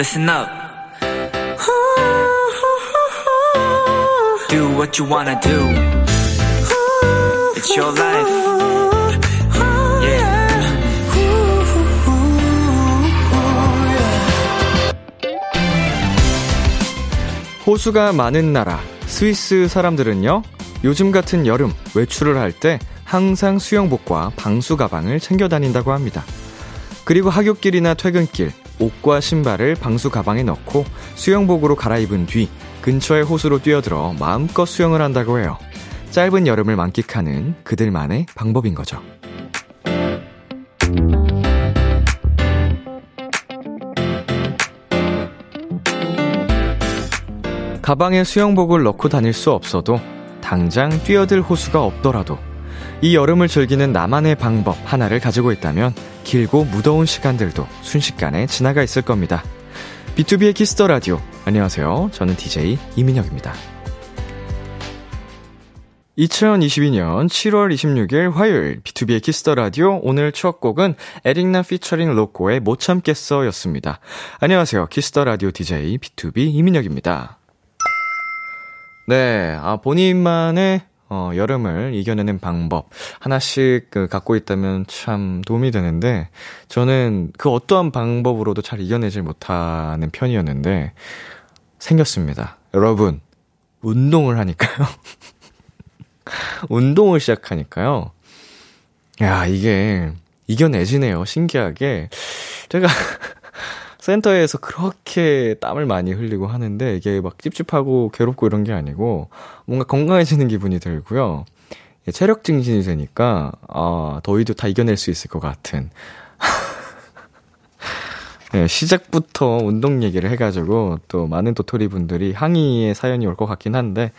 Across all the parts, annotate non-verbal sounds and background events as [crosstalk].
listen up. Do what you wanna do. It's your life. Yeah. 호수가 많은 나라, 스위스 사람들은요, 요즘 같은 여름 외출을 할 때 항상 수영복과 방수 가방을 챙겨 다닌다고 합니다. 그리고 하굣길이나 퇴근길, 옷과 신발을 방수 가방에 넣고 수영복으로 갈아입은 뒤 근처의 호수로 뛰어들어 마음껏 수영을 한다고 해요. 짧은 여름을 만끽하는 그들만의 방법인 거죠. 가방에 수영복을 넣고 다닐 수 없어도 당장 뛰어들 호수가 없더라도 이 여름을 즐기는 나만의 방법 하나를 가지고 있다면 길고 무더운 시간들도 순식간에 지나가 있을 겁니다. B2B의 키스터 라디오. 안녕하세요. 저는 DJ 이민혁입니다. 2022년 7월 26일 화요일 B2B의 키스터 라디오 오늘 첫 곡은 에릭남 피처링 로꼬의 못 참겠어 였습니다. 안녕하세요. 키스터 라디오 DJ B2B 이민혁입니다. 네, 아 본인만의 어, 여름을 이겨내는 방법 하나씩 그 갖고 있다면 참 도움이 되는데 저는 그 어떠한 방법으로도 잘 이겨내질 못하는 편이었는데 생겼습니다. 여러분 운동을 하니까요. [laughs] 운동을 시작하니까요. 야 이게 이겨내지네요. 신기하게 제가 센터에서 그렇게 땀을 많이 흘리고 하는데 이게 막 찝찝하고 괴롭고 이런 게 아니고 뭔가 건강해지는 기분이 들고요. 체력 증진이 되니까 아, 더위도 다 이겨낼 수 있을 것 같은. [laughs] 네, 시작부터 운동 얘기를 해가지고 또 많은 도토리 분들이 항의의 사연이 올 것 같긴 한데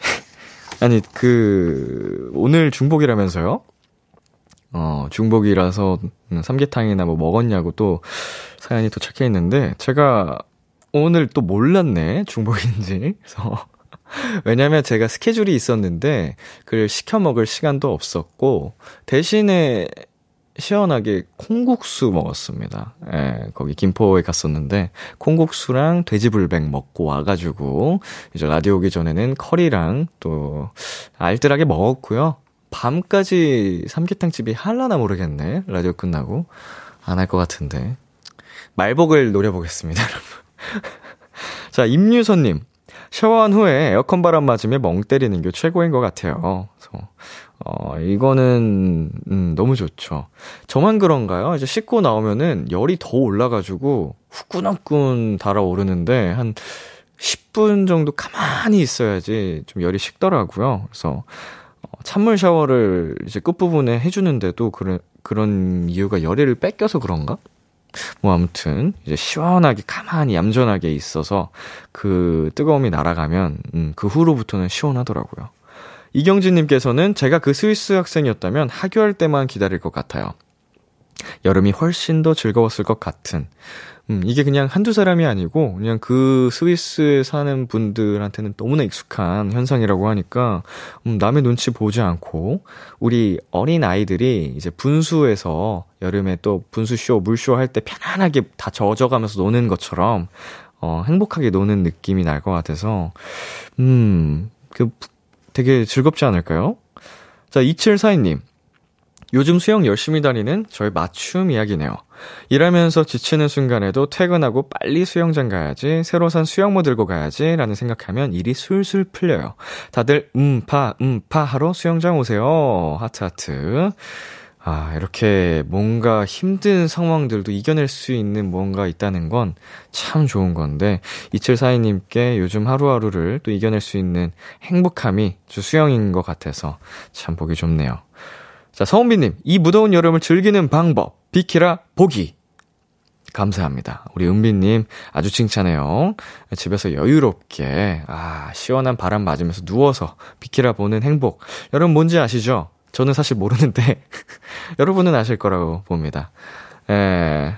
[laughs] 아니 그 오늘 중복이라면서요? 어, 중복이라서 삼계탕이나 뭐 먹었냐고 또 사연이 도착해 있는데 제가 오늘 또 몰랐네 중복인지 그래서 [laughs] 왜냐면 제가 스케줄이 있었는데 그걸 시켜 먹을 시간도 없었고 대신에 시원하게 콩국수 먹었습니다. 예, 거기 김포에 갔었는데 콩국수랑 돼지불백 먹고 와가지고 이제 라디오 오기 전에는 커리랑 또 알뜰하게 먹었고요. 밤까지 삼계탕집이 할라나 모르겠네. 라디오 끝나고. 안 할 것 같은데. 말복을 노려보겠습니다, [laughs] 여러분. 자, 임유선님. 샤워한 후에 에어컨 바람 맞으며 멍 때리는 게 최고인 것 같아요. 그래서, 어, 이거는, 음, 너무 좋죠. 저만 그런가요? 이제 씻고 나오면은 열이 더 올라가지고 후끈후끈 달아오르는데 한 10분 정도 가만히 있어야지 좀 열이 식더라고요. 그래서 찬물 샤워를 이제 끝부분에 해주는데도 그런, 그런 이유가 열애를 뺏겨서 그런가? 뭐 아무튼 이제 시원하게 가만히 얌전하게 있어서 그 뜨거움이 날아가면 음, 그 후로부터는 시원하더라고요. 이경진님께서는 제가 그 스위스 학생이었다면 하교할 때만 기다릴 것 같아요. 여름이 훨씬 더 즐거웠을 것 같은 음, 이게 그냥 한두 사람이 아니고, 그냥 그 스위스에 사는 분들한테는 너무나 익숙한 현상이라고 하니까, 음, 남의 눈치 보지 않고, 우리 어린 아이들이 이제 분수에서 여름에 또 분수쇼, 물쇼 할 때 편안하게 다 젖어가면서 노는 것처럼, 어, 행복하게 노는 느낌이 날 것 같아서, 음, 그, 되게 즐겁지 않을까요? 자, 2742님. 요즘 수영 열심히 다니는 저의 맞춤 이야기네요. 일하면서 지치는 순간에도 퇴근하고 빨리 수영장 가야지, 새로 산 수영모 들고 가야지, 라는 생각하면 일이 술술 풀려요. 다들, 음 파, 음 파 하러 수영장 오세요. 하트 하트. 아, 이렇게 뭔가 힘든 상황들도 이겨낼 수 있는 뭔가 있다는 건 참 좋은 건데, 2742님께 요즘 하루하루를 또 이겨낼 수 있는 행복함이 주 수영인 것 같아서 참 보기 좋네요. 자, 서은비님, 이 무더운 여름을 즐기는 방법, 비키라 보기. 감사합니다. 우리 은비님, 아주 칭찬해요. 집에서 여유롭게, 아, 시원한 바람 맞으면서 누워서 비키라 보는 행복. 여러분 뭔지 아시죠? 저는 사실 모르는데, [laughs] 여러분은 아실 거라고 봅니다. 에,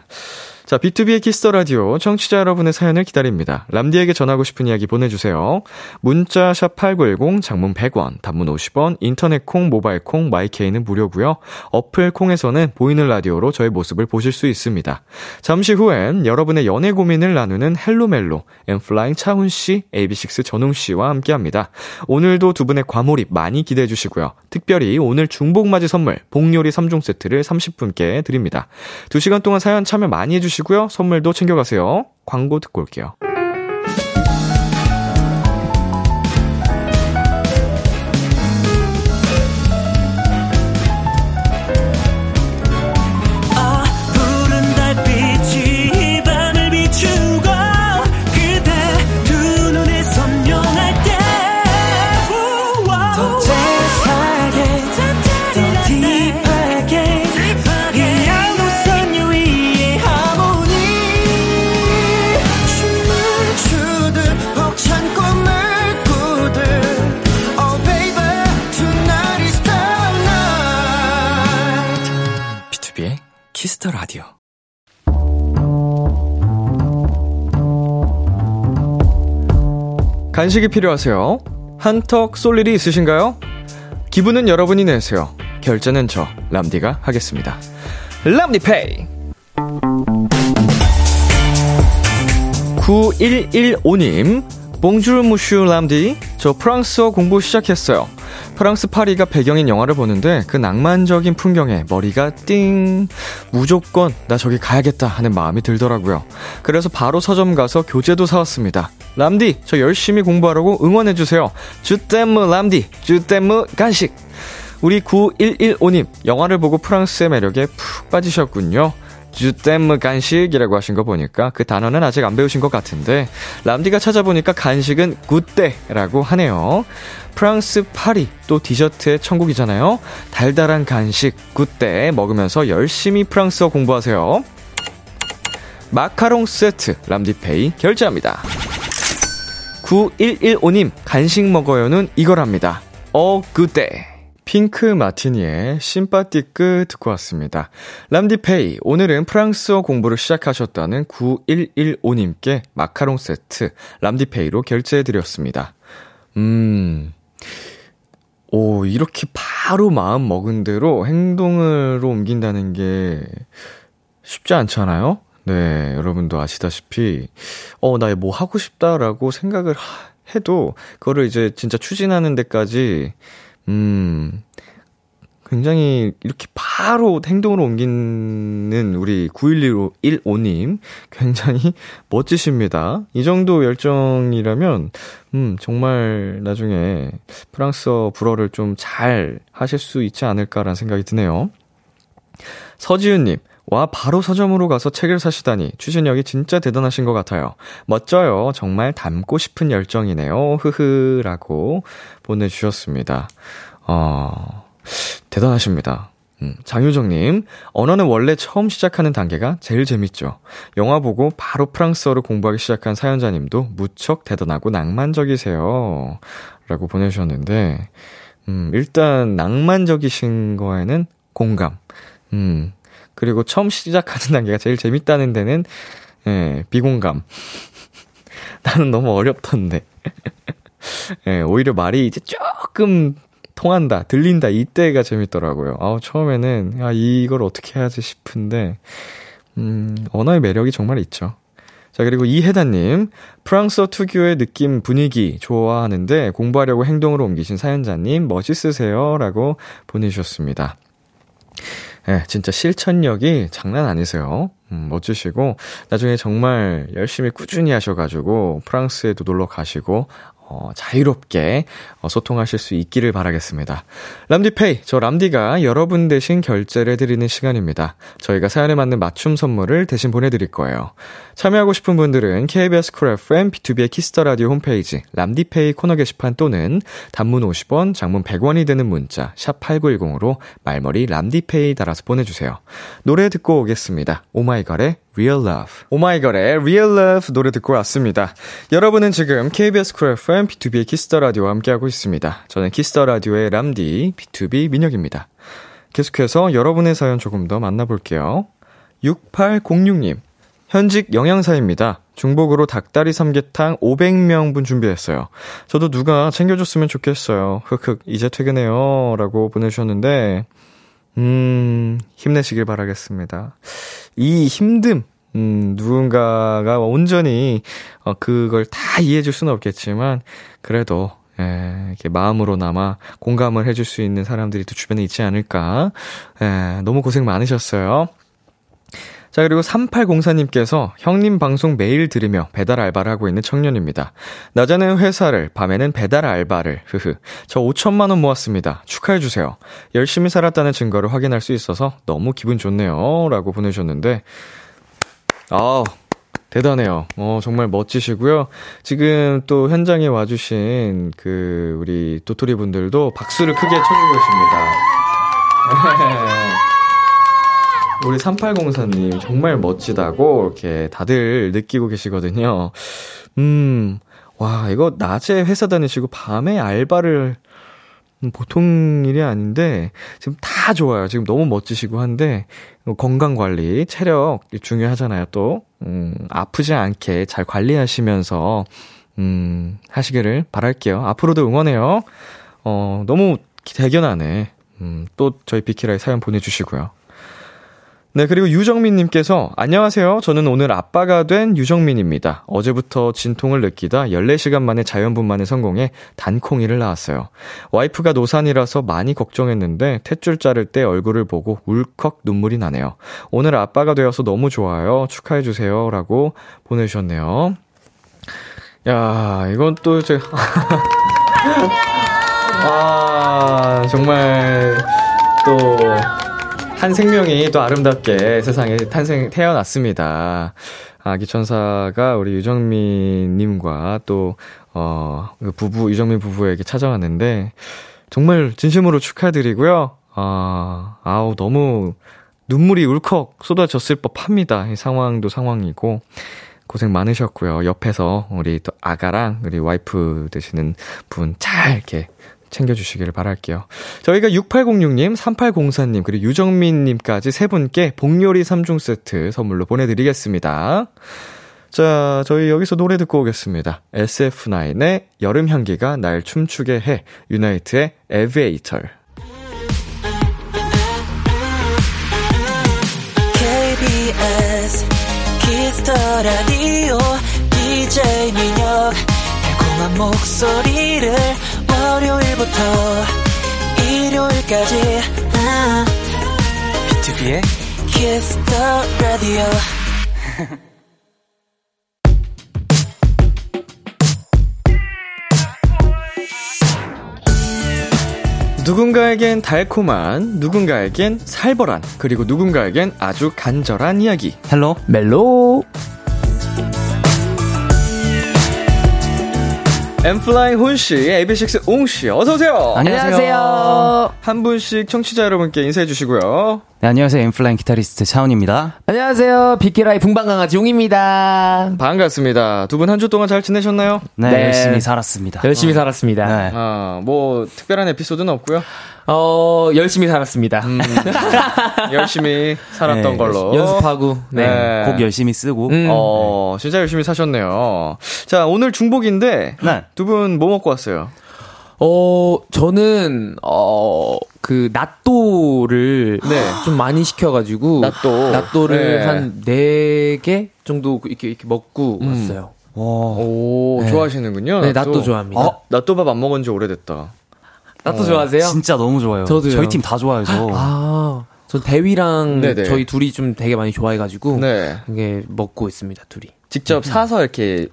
자, B2B의 키스터 라디오 청취자 여러분의 사연을 기다립니다. 람디에게 전하고 싶은 이야기 보내주세요. 문자 샵 8910 장문 100원, 단문 50원, 인터넷 콩, 모바일 콩, 마이케이는 무료고요. 어플 콩에서는 보이는 라디오로 저의 모습을 보실 수 있습니다. 잠시 후엔 여러분의 연애 고민을 나누는 Hello 멜로, 엔플라잉 차훈 씨, AB6IX 전웅 씨와 함께합니다. 오늘도 두 분의 과몰입 많이 기대해 주시고요. 특별히 오늘 중복맞이 선물 복요리 3종 세트를 30분께 드립니다. 2시간 동안 사연 참여 많이 해주시 고요. 선물도 챙겨가세요. 광고 듣고 올게요. Kiss the Radio. 간식이 필요하세요? 한턱 쏠 일이 있으신가요? 기분은 여러분이 내세요. 결제는 저 람디가 하겠습니다. 람디페이. 9115님, Bonjour monsieur 람디, 저 프랑스어 공부 시작했어요. 프랑스 파리가 배경인 영화를 보는데 그 낭만적인 풍경에 머리가 띵 무조건 나 저기 가야겠다 하는 마음이 들더라고요. 그래서 바로 서점 가서 교재도 사왔습니다. 람디 저 열심히 공부하라고 응원해 주세요. 주댐무 람디 주댐무 간식 우리 9115님 영화를 보고 프랑스의 매력에 푹 빠지셨군요. 주댐 간식이라고 하신 거 보니까 그 단어는 아직 안 배우신 것 같은데 람디가 찾아보니까 간식은 굿데라고 하네요. 프랑스 파리 또 디저트의 천국이잖아요. 달달한 간식 굿데 먹으면서 열심히 프랑스어 공부하세요. 마카롱 세트 람디페이 결제합니다. 9115님 간식 먹어요는 이거랍니다. 어 굿데 핑크 마티니의 Sympathique 듣고 왔습니다. 람디페이, 오늘은 프랑스어 공부를 시작하셨다는 9115님께 마카롱 세트 람디페이로 결제해드렸습니다. 음, 오, 이렇게 바로 마음 먹은 대로 행동으로 옮긴다는 게 쉽지 않잖아요? 네, 여러분도 아시다시피, 어, 나 뭐 하고 싶다라고 생각을 해도, 그거를 이제 진짜 추진하는 데까지 음, 굉장히 이렇게 바로 행동으로 옮기는 우리 9115님 굉장히 [laughs] 멋지십니다. 이 정도 열정이라면, 음, 정말 나중에 프랑스어 불어를 좀 잘 하실 수 있지 않을까라는 생각이 드네요. 서지윤 님, 와, 바로 서점으로 가서 책을 사시다니, 추진력이 진짜 대단하신 것 같아요. 멋져요. 정말 닮고 싶은 열정이네요. 흐흐, 라고 보내주셨습니다. 어, 대단하십니다. 음, 장유정님, 언어는 원래 처음 시작하는 단계가 제일 재밌죠. 영화 보고 바로 프랑스어를 공부하기 시작한 사연자님도 무척 대단하고 낭만적이세요. 라고 보내주셨는데, 음, 일단 낭만적이신 거에는 공감. 음, 그리고 처음 시작하는 단계가 제일 재밌다는 데는, 예, 비공감. [laughs] 나는 너무 어렵던데. [laughs] 예, 오히려 말이 이제 조금 통한다, 들린다, 이때가 재밌더라고요. 아우, 처음에는, 아, 이걸 어떻게 해야지 싶은데, 음, 언어의 매력이 정말 있죠. 자, 그리고 이혜다님, 프랑스어 특유의 느낌, 분위기 좋아하는데 공부하려고 행동으로 옮기신 사연자님, 멋있으세요. 라고 보내주셨습니다. 예, 네, 진짜 실천력이 장난 아니세요. 음, 멋지시고, 나중에 정말 열심히 꾸준히 하셔가지고, 프랑스에도 놀러 가시고, 어, 자유롭게 어, 소통하실 수 있기를 바라겠습니다. 람디페이, 저 람디가 여러분 대신 결제를 해드리는 시간입니다. 저희가 사연에 맞는 맞춤 선물을 대신 보내드릴 거예요. 참여하고 싶은 분들은 KBS 쿨 FM, B2B의 키스터 라디오 홈페이지, 람디페이 코너 게시판 또는 단문 50원, 장문 100원이 되는 문자, 샵 8910으로 말머리 람디페이 달아서 보내주세요. 노래 듣고 오겠습니다. 오마이걸의 Real Love. 오마이걸의 Real Love 노래 듣고 왔습니다. 여러분은 지금 KBS 쿨 FM, B2B의 키스터 라디오와 함께하고 있습니다. 저는 키스터 라디오의 람디, B2B 민혁입니다. 계속해서 여러분의 사연 조금 더 만나볼게요. 6806님. 현직 영양사입니다. 중복으로 닭다리 삼계탕 500명분 준비했어요. 저도 누가 챙겨줬으면 좋겠어요. 흑흑, 이제 퇴근해요. 라고 보내주셨는데, 음, 힘내시길 바라겠습니다. 이 힘듦, 음, 누군가가 온전히, 어, 그걸 다 이해해줄 수는 없겠지만, 그래도, 예, 이렇게 마음으로나마 공감을 해줄 수 있는 사람들이 또 주변에 있지 않을까. 예, 너무 고생 많으셨어요. 자, 그리고 3804님께서 형님 방송 매일 들으며 배달 알바를 하고 있는 청년입니다. 낮에는 회사를, 밤에는 배달 알바를. 흐흐. 저 5천만원 모았습니다. 축하해주세요. 열심히 살았다는 증거를 확인할 수 있어서 너무 기분 좋네요. 라고 보내셨는데, 아 대단해요. 어, 정말 멋지시고요. 지금 또 현장에 와주신 그, 우리 도토리 분들도 박수를 크게 쳐주고 계십니다. [laughs] 우리 3804님 정말 멋지다고 이렇게 다들 느끼고 계시거든요. 음, 와, 이거 낮에 회사 다니시고 밤에 알바를 보통 일이 아닌데 지금 다 좋아요. 지금 너무 멋지시고 한데 건강 관리, 체력 중요하잖아요. 또 음, 아프지 않게 잘 관리하시면서 음, 하시기를 바랄게요. 앞으로도 응원해요. 어, 너무 대견하네. 음, 또 저희 비키라에 사연 보내주시고요. 네, 그리고 유정민님께서, 안녕하세요. 저는 오늘 아빠가 된 유정민입니다. 어제부터 진통을 느끼다 14시간 만에 자연분만에 성공해 단콩이를 낳았어요. 와이프가 노산이라서 많이 걱정했는데, 탯줄 자를 때 얼굴을 보고 울컥 눈물이 나네요. 오늘 아빠가 되어서 너무 좋아요. 축하해주세요. 라고 보내주셨네요. 야, 이건 또 제, [laughs] 아, 정말, 또, 한 생명이 또 아름답게 세상에 탄생, 태어났습니다. 아기 천사가 우리 유정민 님과 또, 어, 그 부부, 유정민 부부에게 찾아왔는데, 정말 진심으로 축하드리고요. 아, 아우, 너무 눈물이 울컥 쏟아졌을 법 합니다. 이 상황도 상황이고. 고생 많으셨고요. 옆에서 우리 또 아가랑 우리 와이프 되시는 분 잘 이렇게 챙겨주시기를 바랄게요. 저희가 6806님, 3804님, 그리고 유정민님까지 세 분께 복요리 3중 세트 선물로 보내드리겠습니다. 자, 저희 여기서 노래 듣고 오겠습니다. SF9의 여름 향기가 날 춤추게 해, 유나이트의 에비에이터. KBS 키스터 라디오 DJ 민혁 달콤한 목소리를 월요일부터 일요일까지. 비투비의 키스 더 라디오 누군가에겐 달콤한, 누군가에겐 살벌한, 그리고 누군가에겐 아주 간절한 이야기. Hello 멜로 엔플라잉 훈씨, AB6IX 웅씨, 어서오세요! 안녕하세요. 한 분씩 청취자 여러분께 인사해 주시고요. 네, 안녕하세요. 엔플라잉 기타리스트 차훈입니다. 안녕하세요. 비키라의 붕방강아지 웅입니다. 반갑습니다. 두 분 한 주 동안 잘 지내셨나요? 네, 네. 열심히 살았습니다. 열심히 살았습니다. 네. 아, 뭐, 특별한 에피소드는 없고요 어, 열심히 살았습니다. 음, [laughs] 열심히 살았던 네, 걸로. 연습하고, 네. 네. 곡 열심히 쓰고. 음. 어, 진짜 열심히 사셨네요. 자, 오늘 중복인데, 네. 두분 뭐 먹고 왔어요? 어, 저는, 어, 그, 낫또를 네. 좀 많이 시켜가지고. 낫또. 낫또를 네. 한 4개 정도 이렇게, 이렇게 먹고 음. 왔어요. 와. 오, 네. 좋아하시는군요. 네, 낫또 좋아합니다. 어, 낫또밥 안 먹은 지 오래됐다. 낫또 좋아하세요? 진짜 너무 좋아요. 저도요. 저희 팀 다 좋아해서. 아, 전 대위랑 네네. 저희 둘이 좀 되게 많이 좋아해가지고. 네. 이게 먹고 있습니다, 둘이. 직접 사서 이렇게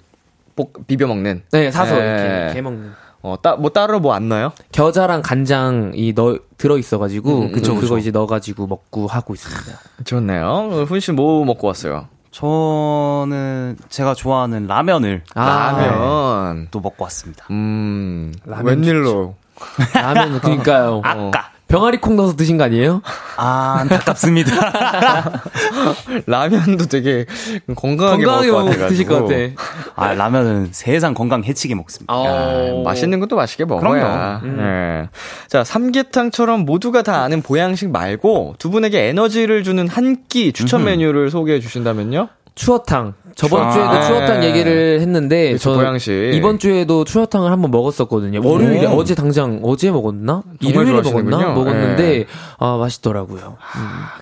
볶, 비벼 먹는. 네, 사서 네. 이렇게 개먹는. 어, 따, 뭐 따로 뭐 안 넣어요? 겨자랑 간장이 넣 들어 있어가지고 음, 그쵸, 그쵸, 그거 그쵸. 이제 넣어가지고 먹고 하고 있습니다. 좋네요. 훈 씨 뭐 먹고 왔어요? 저는 제가 좋아하는 라면을 아, 라면. 또 먹고 왔습니다. 음, 라면 웬일로? [laughs] 라면 그러니까요. 아까. 병아리 콩 넣어서 드신 거 아니에요? 아, 안타깝습니다. [laughs] 라면도 되게 건강하게 건강하게 먹을 것. 드실 것 같아. [laughs] 아, 라면은 세상 건강 해치게 먹습니다. 아, 야, 맛있는 것도 맛있게 먹어야. 그럼요. 음. 예. 자, 삼계탕처럼 모두가 다 아는 보양식 말고 두 분에게 에너지를 주는 한 끼 추천 메뉴를 소개해 주신다면요? 추어탕. 저번 아. 주에도 추어탕 네. 얘기를 했는데 그쵸, 저는 고양시. 이번 주에도 추어탕을 한번 먹었었거든요. 월요일에 오. 어제 당장 어제 먹었나? 일요일에 좋아하시는군요. 먹었나? 먹었는데 네. 아 맛있더라고요.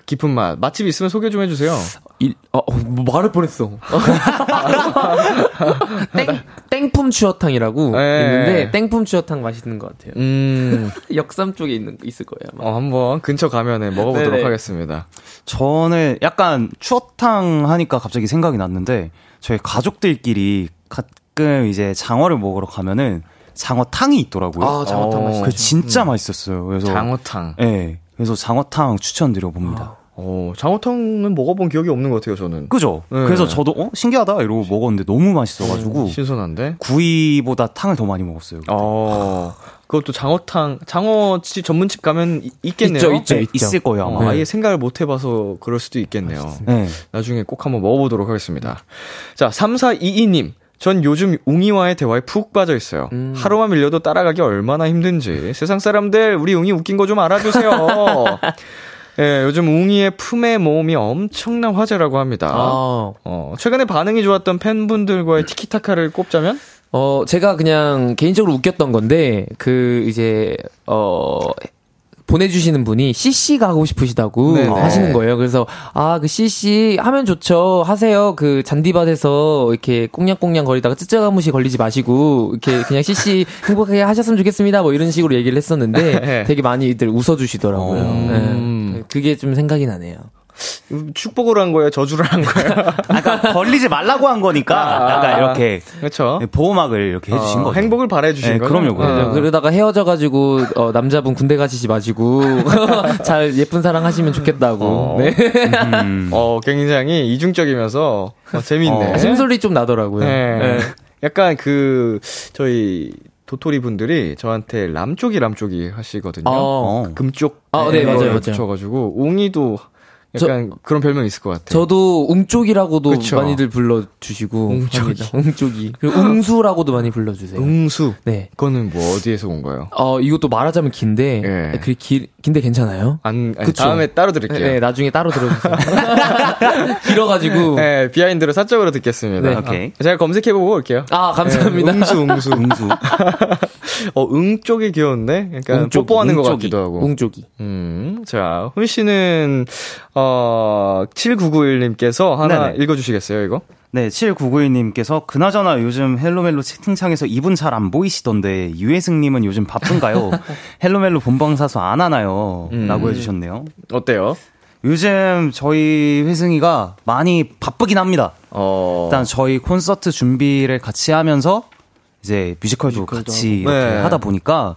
깊은 맛. 맛집 있으면 소개 좀 해주세요. 일, 어, 어, 뭐 말할 뻔했어. [laughs] 땡, 땡품 추어탕이라고 네. 있는데 땡품 추어탕 맛있는 것 같아요. 음, [laughs] 역삼 쪽에 있는 있을 거예요. 아마. 어, 한번 근처 가면은 먹어보도록 네네. 하겠습니다. 저는 약간 추어탕 하니까 갑자기 생각이 났는데 저희 가족들끼리 가끔 이제 장어를 먹으러 가면은 장어탕이 있더라고요. 아, 장어탕 어, 맛있죠. 그 진짜 맛있었어요. 그래서 장어탕. 네. 그래서 장어탕 추천드려 봅니다. 어, 장어탕은 먹어본 기억이 없는 것 같아요, 저는. 그죠? 네. 그래서 저도 어 신기하다 이러고 먹었는데 너무 맛있어가지고 신선한데? 구이보다 탕을 더 많이 먹었어요. 어, 그것도 장어탕, 장어집 전문집 가면 이- 있겠네요. 있죠, 있죠, 네, 있죠. 있을 거예요 아마. 어, 아예 생각을 못 해봐서 그럴 수도 있겠네요. 네. 나중에 꼭 한번 먹어보도록 하겠습니다. 자, 3422님. 전 요즘 웅이와의 대화에 푹 빠져 있어요. 음. 하루만 밀려도 따라가기 얼마나 힘든지. 세상 사람들, 우리 웅이 웃긴 거 좀 알아주세요. [laughs] 예, 요즘 웅이의 품의 모음이 엄청난 화제라고 합니다. 아, 어, 최근에 반응이 좋았던 팬분들과의 티키타카를 꼽자면? 어, 제가 그냥 개인적으로 웃겼던 건데, 그, 이제, 어, 보내주시는 분이 CC 가고 싶으시다고 네네. 하시는 거예요. 그래서, 아, 그 CC 하면 좋죠. 하세요. 그 잔디밭에서 이렇게 꽁냥꽁냥 거리다가 쯔쯔가무시 걸리지 마시고, 이렇게 그냥 CC [laughs] 행복하게 하셨으면 좋겠습니다. 뭐 이런 식으로 얘기를 했었는데, [laughs] 되게 많이들 웃어주시더라고요. 음. 네. 그게 좀 생각이 나네요. 축복을 한 거예요? 저주를 한 거예요? [laughs] 아까 걸리지 말라고 한 거니까 약간 이렇게 그렇죠. 보호막을 이렇게 해주신 어, 거죠. 행복을 바래주신 네, 거죠? 그럼요, 그럼요. 어. 그러다가 헤어져가지고 어, 남자분 군대 가시지 마시고 [laughs] 잘 예쁜 사랑 하시면 좋겠다고. 어. 네. 음. 어, 굉장히 이중적이면서 어, 재밌네. 어, 숨소리 좀 나더라고요. 네. 네. 약간 그 저희 도토리 분들이 저한테 람쪽이 람쪽이 하시거든요. 어. 어. 금쪽 아, 네, 맞아요, 맞아요. 붙여가지고 웅이도 약간 그런 별명 있을 것 같아요. 저도 웅쪽이라고도 그쵸. 많이들 불러주시고 웅쪽이. 합니다. 웅쪽이 그리고 웅수라고도 많이 불러주세요. 웅수. 네. 그거는 뭐 어디에서 온 거예요? 어 이것도 말하자면 긴데 예. 그 길, 긴데 괜찮아요? 안, 아니, 그쵸. 다음에 따로 네, 드릴게요. 네, 나중에 따로 들어주세요. [laughs] 길어가지고 네, 비하인드를 사적으로 듣겠습니다. 네. 오케이. 아, 제가 검색해보고 올게요. 아 감사합니다. 네, 웅수, 웅수. 웅수. [laughs] 어, 응 쪽이 귀여운데? 약간 웅쪽이, 뽀뽀하는 것 웅쪽이. 같기도 하고. 웅쪽이. 음, 자, 훈 씨는, 어, 7991님께서 하나 네네. 읽어주시겠어요, 이거? 네, 7991님께서 그나저나 요즘 헬로멜로 채팅창에서 이분 잘 안 보이시던데 유회승님은 요즘 바쁜가요? [laughs] 헬로멜로 본방 사수 안 하나요? 음. 라고 해주셨네요. 어때요? 요즘 저희 회승이가 많이 바쁘긴 합니다. 어. 일단 저희 콘서트 준비를 같이 하면서 이제 뮤지컬도, 같이 이렇게 네. 하다 보니까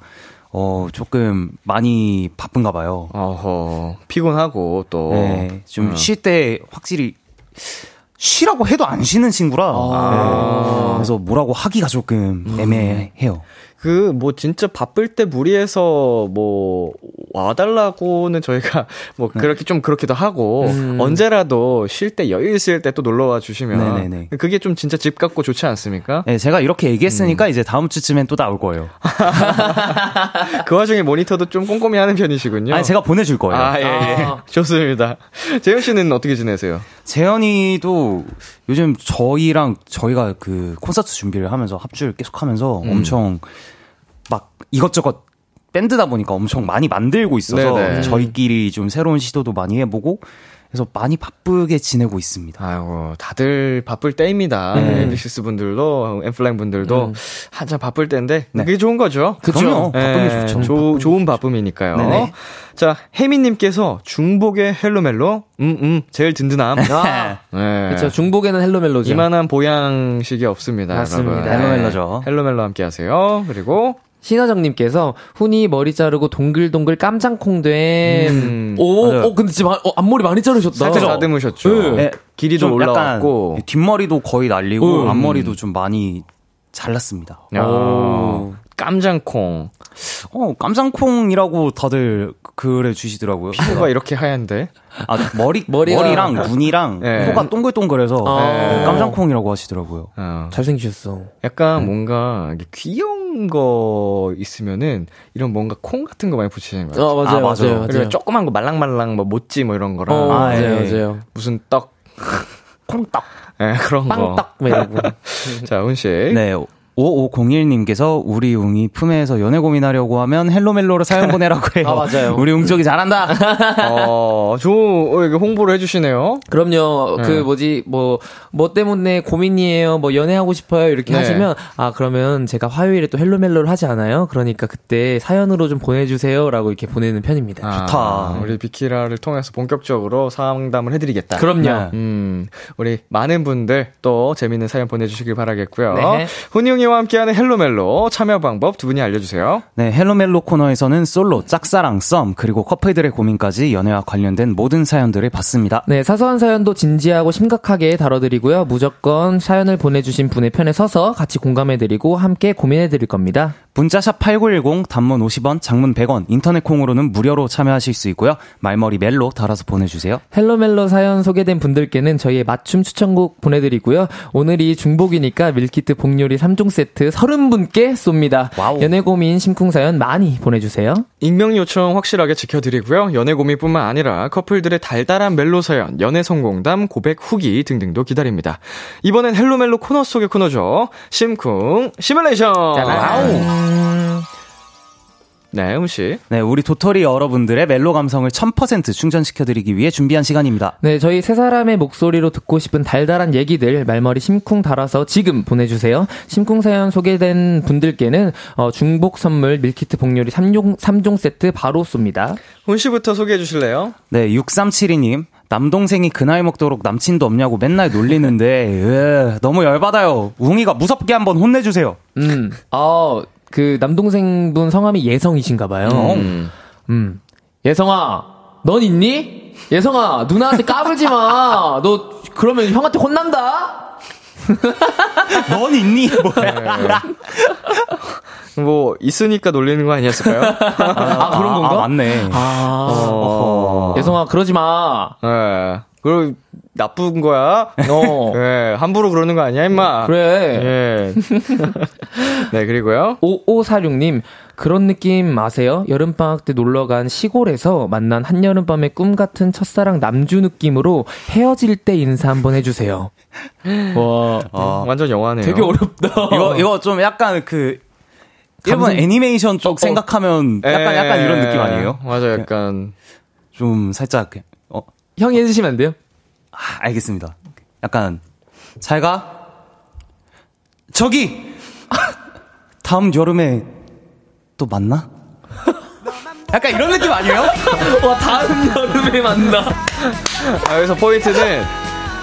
어 조금 많이 바쁜가 봐요. 어허, 피곤하고 또. 네, 좀 음. 쉴때 확실히 쉬라고 해도 안 쉬는 친구라 네, 그래서 뭐라고 하기가 조금 애매해요. 그, 뭐, 진짜 바쁠 때 무리해서, 뭐, 와달라고는 저희가, [laughs] 뭐, 네. 그렇게 좀 그렇기도 하고, 음. 언제라도 쉴 때 여유 있을 때 또 놀러 와 주시면, 네네네. 그게 좀 진짜 집 같고 좋지 않습니까? 네, 제가 이렇게 음. 얘기했으니까 이제 다음 주쯤엔 또 나올 거예요. [laughs] 그 와중에 모니터도 좀 꼼꼼히 하는 편이시군요. 아니 제가 보내줄 거예요. 아, 예, 예. 아. [laughs] 좋습니다. 재현 씨는 어떻게 지내세요? 재현이도 요즘 저희랑 저희가 그 콘서트 준비를 하면서 합주를 계속 하면서 음. 엄청 막 이것저것 밴드다 보니까 엄청 많이 만들고 있어서 네네. 저희끼리 좀 새로운 시도도 많이 해보고 그래서 많이 바쁘게 지내고 있습니다. 아이고, 다들 바쁠 때입니다. 네. AB6IX 분들도, 엠플라잉 분들도 한참 바쁠 때인데, 네. 그게 좋은 거죠. 그럼요. 바쁜 게 예, 좋죠. 조- 좋은 바쁨이니까요. 네네. 자, 혜미님께서 중복의 헬로멜로, 음, 음, 제일 든든함. 아, [laughs] 네. 그렇죠. 중복에는 헬로멜로죠. 이만한 보양식이 없습니다. 맞습니다. 여러분. 헬로멜로죠. 네. 헬로멜로 함께 하세요. 그리고, 신하정님께서 훈이 머리 자르고 동글동글 깜장콩 된. 음, 오, 맞아요. 어, 근데 지금 아- 어, 앞머리 많이 자르셨다. 살짝 다듬으셨죠. 네. 네, 길이 좀좀 올라왔고. 약간 뒷머리도 거의 날리고 음. 앞머리도 좀 많이 잘랐습니다. 야, 오. 깜장콩. 어, 깜장콩이라고 다들 그래 주시더라고요. 피부가 이렇게 하얀데. 아, 머리, 머리가- 머리랑 눈이랑 네. 코가 동글동글해서 아. 깜장콩이라고 하시더라고요. 어. 잘생기셨어. 약간 네. 뭔가 귀여운 거 있으면은 이런 뭔가 콩 같은 거 많이 붙이는 거예요. 어, 맞아요, 아, 맞아요, 맞아요. 맞아요. 그리고 조그만 거 말랑말랑 뭐 모찌 뭐 이런 거랑 어, 아, 맞아요, 예. 맞아요. 무슨 떡 콩떡, 네, 그런 거. 빵떡, 뭐 이러고. [laughs] 자, 훈 씨. 네. 5501님께서 우리 웅이 프메에서 연애 고민하려고 하면 헬로멜로로 사연 보내라고 해요. [laughs] 아, 맞아요. 우리 웅쪽이 잘한다. [laughs] 어, 저, 어, 이게 홍보를 해주시네요. 그럼요. 네. 그 뭐지 뭐 뭐 때문에 고민이에요. 뭐 연애하고 싶어요. 이렇게 네. 하시면 아 그러면 제가 화요일에 또 헬로멜로를 하지 않아요. 그러니까 그때 사연으로 좀 보내주세요 라고 이렇게 보내는 편입니다. 아, 좋다. 우리 비키라를 통해서 본격적으로 상담을 해드리겠다. 그럼요. 네. 음, 우리 많은 분들 또 재밌는 사연 보내주시길 바라겠고요. 네. 훈이 와 함께하는 헬로멜로 참여 방법 두 분이 알려주세요. 네, 헬로멜로 코너에서는 솔로, 짝사랑, 썸, 그리고 커플들의 고민까지 연애와 관련된 모든 사연들을 받습니다. 네, 사소한 사연도 진지하고 심각하게 다뤄드리고요. 무조건 사연을 보내주신 분의 편에 서서 같이 공감해드리고 함께 고민해드릴 겁니다. 문자샵 8910, 단문 50원, 장문 100원, 인터넷 콩으로는 무료로 참여하실 수 있고요. 말머리 멜로 달아서 보내주세요. 헬로멜로 사연 소개된 분들께는 저희의 맞춤 추천곡 보내드리고요. 오늘이 중복이니까 밀키트 복요리 3종 세트 30분께 쏩니다. 와우. 연애 고민 심쿵 사연 많이 보내주세요. 익명 요청 확실하게 지켜드리고요. 연애 고민뿐만 아니라 커플들의 달달한 멜로 사연, 연애 성공담, 고백 후기 등등도 기다립니다. 이번엔 헬로멜로 코너 속의 코너죠. 심쿵 시뮬레이션. 네, 훈씨. 네, 우리 도토리 여러분들의 멜로 감성을 1000% 충전시켜드리기 위해 준비한 시간입니다. 네, 저희 세 사람의 목소리로 듣고 싶은 달달한 얘기들 말머리 심쿵 달아서 지금 보내주세요. 심쿵 사연 소개된 분들께는 어, 중복 선물 밀키트 복요리 3종, 3종 세트 바로 쏩니다. 훈 씨부터 소개해 주실래요? 네, 6372님. 남동생이 그 나이 먹도록 남친도 없냐고 맨날 놀리는데, [laughs] 으, 너무 열받아요. 웅이가 무섭게 한번 혼내주세요. 음, 어, 그 남동생분 성함이 예성이신가 봐요. 음. 음. 예성아, 넌 있니? 예성아, 누나한테 까불지 마. 너 그러면 형한테 혼난다. [laughs] 넌 있니? 뭐. 뭐 있으니까 놀리는 거 아니었을까요? 아, 그런 건가? 아, 맞네. 아, 어. 예성아, 그러지 마. 예. 그리고 나쁜 거야? 어. 예. 함부로 그러는 거 아니야, 임마. 그래. 예. [laughs] 네, 그리고요. 5546님, 그런 느낌 아세요? 여름방학 때 놀러 간 시골에서 만난 한여름밤의 꿈 같은 첫사랑 남주 느낌으로 헤어질 때 인사 한번 해주세요. 와, 어. 완전 영화네요. 되게 어렵다. 이거, 이거 좀 약간 그, 일본 감성- 애니메이션 쪽 어, 어. 생각하면 약간, 예. 약간 이런 느낌 아니에요? 맞아, 약간. 좀 살짝, 어, 형이 해주시면 안 돼요? 아, 알겠습니다. 약간, 잘 가? 저기! 다음 여름에 또 만나? 약간 이런 느낌 아니에요? [laughs] 와, 다음 여름에 만나. 아, 여기서 포인트는,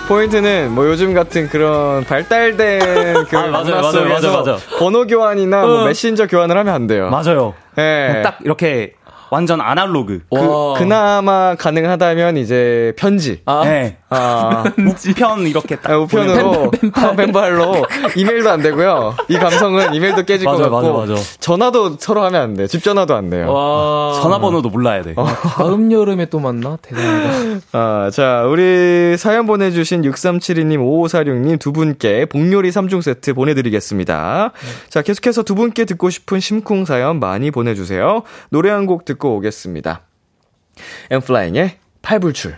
포인트는 뭐 요즘 같은 그런 발달된 그 아, 맞아요, 맞아요, 맞아요, 맞아요. 번호 교환이나 뭐 메신저 교환을 하면 안 돼요. 맞아요. 예. 딱 이렇게 완전 아날로그. 그, 와. 그나마 가능하다면 이제 편지. 아, 네. 아, [laughs] 우편 이렇게 딱. 아, 우편으로 아, 펜팔로 이메일도 안 되고요. 이 감성은 이메일도 깨질 것 맞아요, 같고 맞아요, 맞아요. 전화도 서로 하면 안 돼. 집 전화도 안 돼요. 와. 전화번호도 몰라야 돼. 다음 여름에 또 만나? 대단하다. 아, 자, 우리 사연 보내 주신 6372님, 5546님 두 분께 복요리 3종 세트 보내 드리겠습니다. 자, 계속해서 두 분께 듣고 싶은 심쿵 사연 많이 보내 주세요. 노래 한 곡 듣고 오겠습니다. 엠플라잉의 팔불출.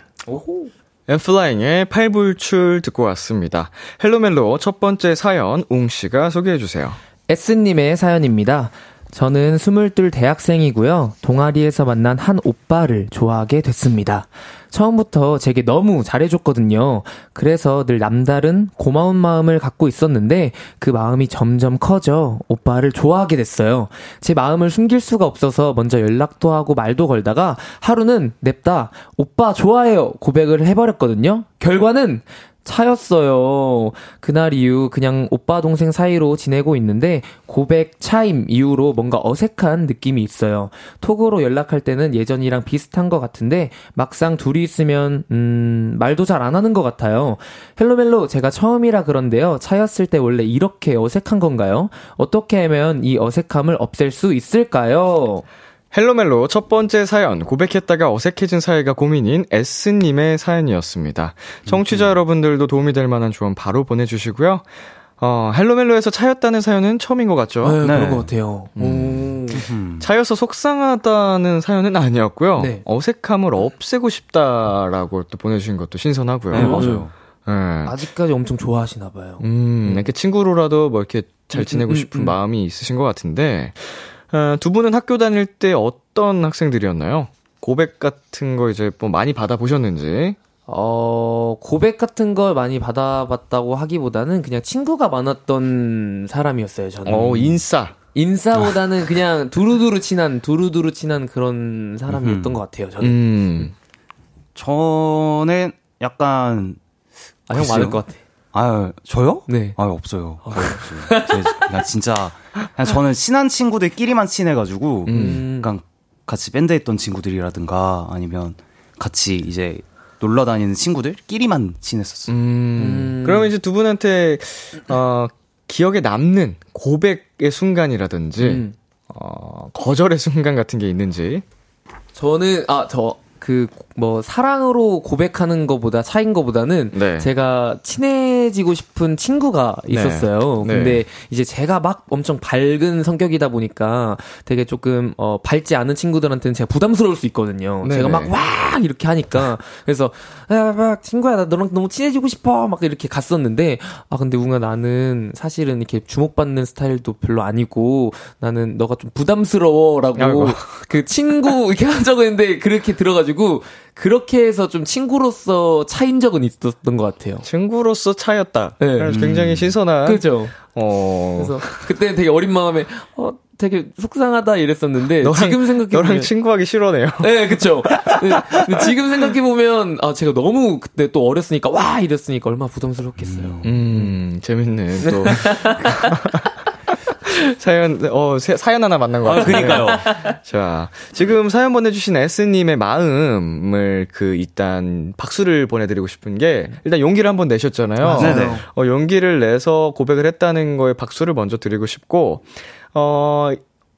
엠플라잉의 팔불출 듣고 왔습니다. 헬로멜로 첫 번째 사연, 웅 씨가 소개해 주세요. S님의 사연입니다. 저는 22 대학생이고요. 동아리에서 만난 한 오빠를 좋아하게 됐습니다. 처음부터 제게 너무 잘해줬거든요. 그래서 늘 남다른 고마운 마음을 갖고 있었는데 그 마음이 점점 커져 오빠를 좋아하게 됐어요. 제 마음을 숨길 수가 없어서 먼저 연락도 하고 말도 걸다가 하루는 냅다 오빠 좋아해요 고백을 해버렸거든요. 결과는 차였어요. 그날 이후 그냥 오빠 동생 사이로 지내고 있는데 고백 차임 이후로 뭔가 어색한 느낌이 있어요. 톡으로 연락할 때는 예전이랑 비슷한 것 같은데 막상 둘이 있으면 음 말도 잘 안 하는 것 같아요. 헬로멜로 제가 처음이라 그런데요. 차였을 때 원래 이렇게 어색한 건가요? 어떻게 하면 이 어색함을 없앨 수 있을까요? 헬로멜로 첫 번째 사연, 고백했다가 어색해진 사이가 고민인 S님의 사연이었습니다. 청취자 여러분들도 도움이 될 만한 조언 바로 보내주시고요. 어, 헬로멜로에서 차였다는 사연은 처음인 것 같죠? 네, 네. 그런 것 같아요. 오. 차여서 속상하다는 사연은 아니었고요. 네. 어색함을 없애고 싶다라고 또 보내주신 것도 신선하고요. 네, 맞아요. 예. 아직까지 엄청 좋아하시나 봐요. 음, 이렇게 친구로라도 뭐 이렇게 잘 음, 지내고 음, 싶은 음. 마음이 있으신 것 같은데, 어, 두 분은 학교 다닐 때 어떤 학생들이었나요? 고백 같은 거 이제 뭐 많이 받아보셨는지. 어, 고백 같은 걸 많이 받아봤다고 하기보다는 그냥 친구가 많았던 사람이었어요, 저는. 어, 인싸. 인싸보다는 그냥 [laughs] 두루두루 친한, 두루두루 친한 그런 사람이었던 것 같아요, 저는. 음. 저는 약간 아, 형 글쎄요. 많을 것 같아. 아 저요? 네. 아 없어요. 거의 없어요. 제- 그냥 진짜 그냥 저는 친한 친구들끼리만 친해가지고 음. 그냥 같이 밴드 했던 친구들이라든가 아니면 같이 이제 놀러 다니는 친구들끼리만 친했었어요. 음. 그러면 이제 두 분한테, 어, 기억에 남는 고백의 순간이라든지, 음. 어, 거절의 순간 같은 게 있는지. 저는, 아, 저, 그, 뭐, 사랑으로 고백하는 것보다, 차인 것보다는, 네. 제가 친해지고 싶은 친구가 있었어요. 네. 근데 이제 제가 막 엄청 밝은 성격이다 보니까 되게 조금, 어, 밝지 않은 친구들한테는 제가 부담스러울 수 있거든요. 네네. 제가 막, 와! 이렇게 하니까. 그래서, 야, 막, 친구야, 나 너랑 너무 친해지고 싶어! 막 이렇게 갔었는데, 아, 근데 웅아, 나는 사실은 이렇게 주목받는 스타일도 별로 아니고, 나는 너가 좀 부담스러워. 라고, 아이고. 그 친구, 이렇게 하자고 했는데, 그렇게 들어가지고, 그렇게 해서 좀 친구로서 차인 적은 있었던 것 같아요. 친구로서 차였다. 네. 그래서 굉장히 신선한. 그죠? 어. 그래서 그때 되게 어린 마음에 어 되게 속상하다 이랬었는데 너랑- 지금 생각해 너랑 보면 친구하기 싫어네요. 네, 그쵸. 근데, 근데 지금 생각해 보면 아 제가 너무 그때 또 어렸으니까 와 이랬으니까 얼마나 부담스럽겠어요. 음, 재밌네. 또. [laughs] 사연, 어, 세- 사연 하나 만난 것 같아요. 그니까요. [laughs] 자, 지금 사연 보내주신 S님의 마음을 그, 일단, 박수를 보내드리고 싶은 게, 일단 용기를 한번 내셨잖아요. 맞아요. 네네. 어, 용기를 내서 고백을 했다는 거에 박수를 먼저 드리고 싶고, 어,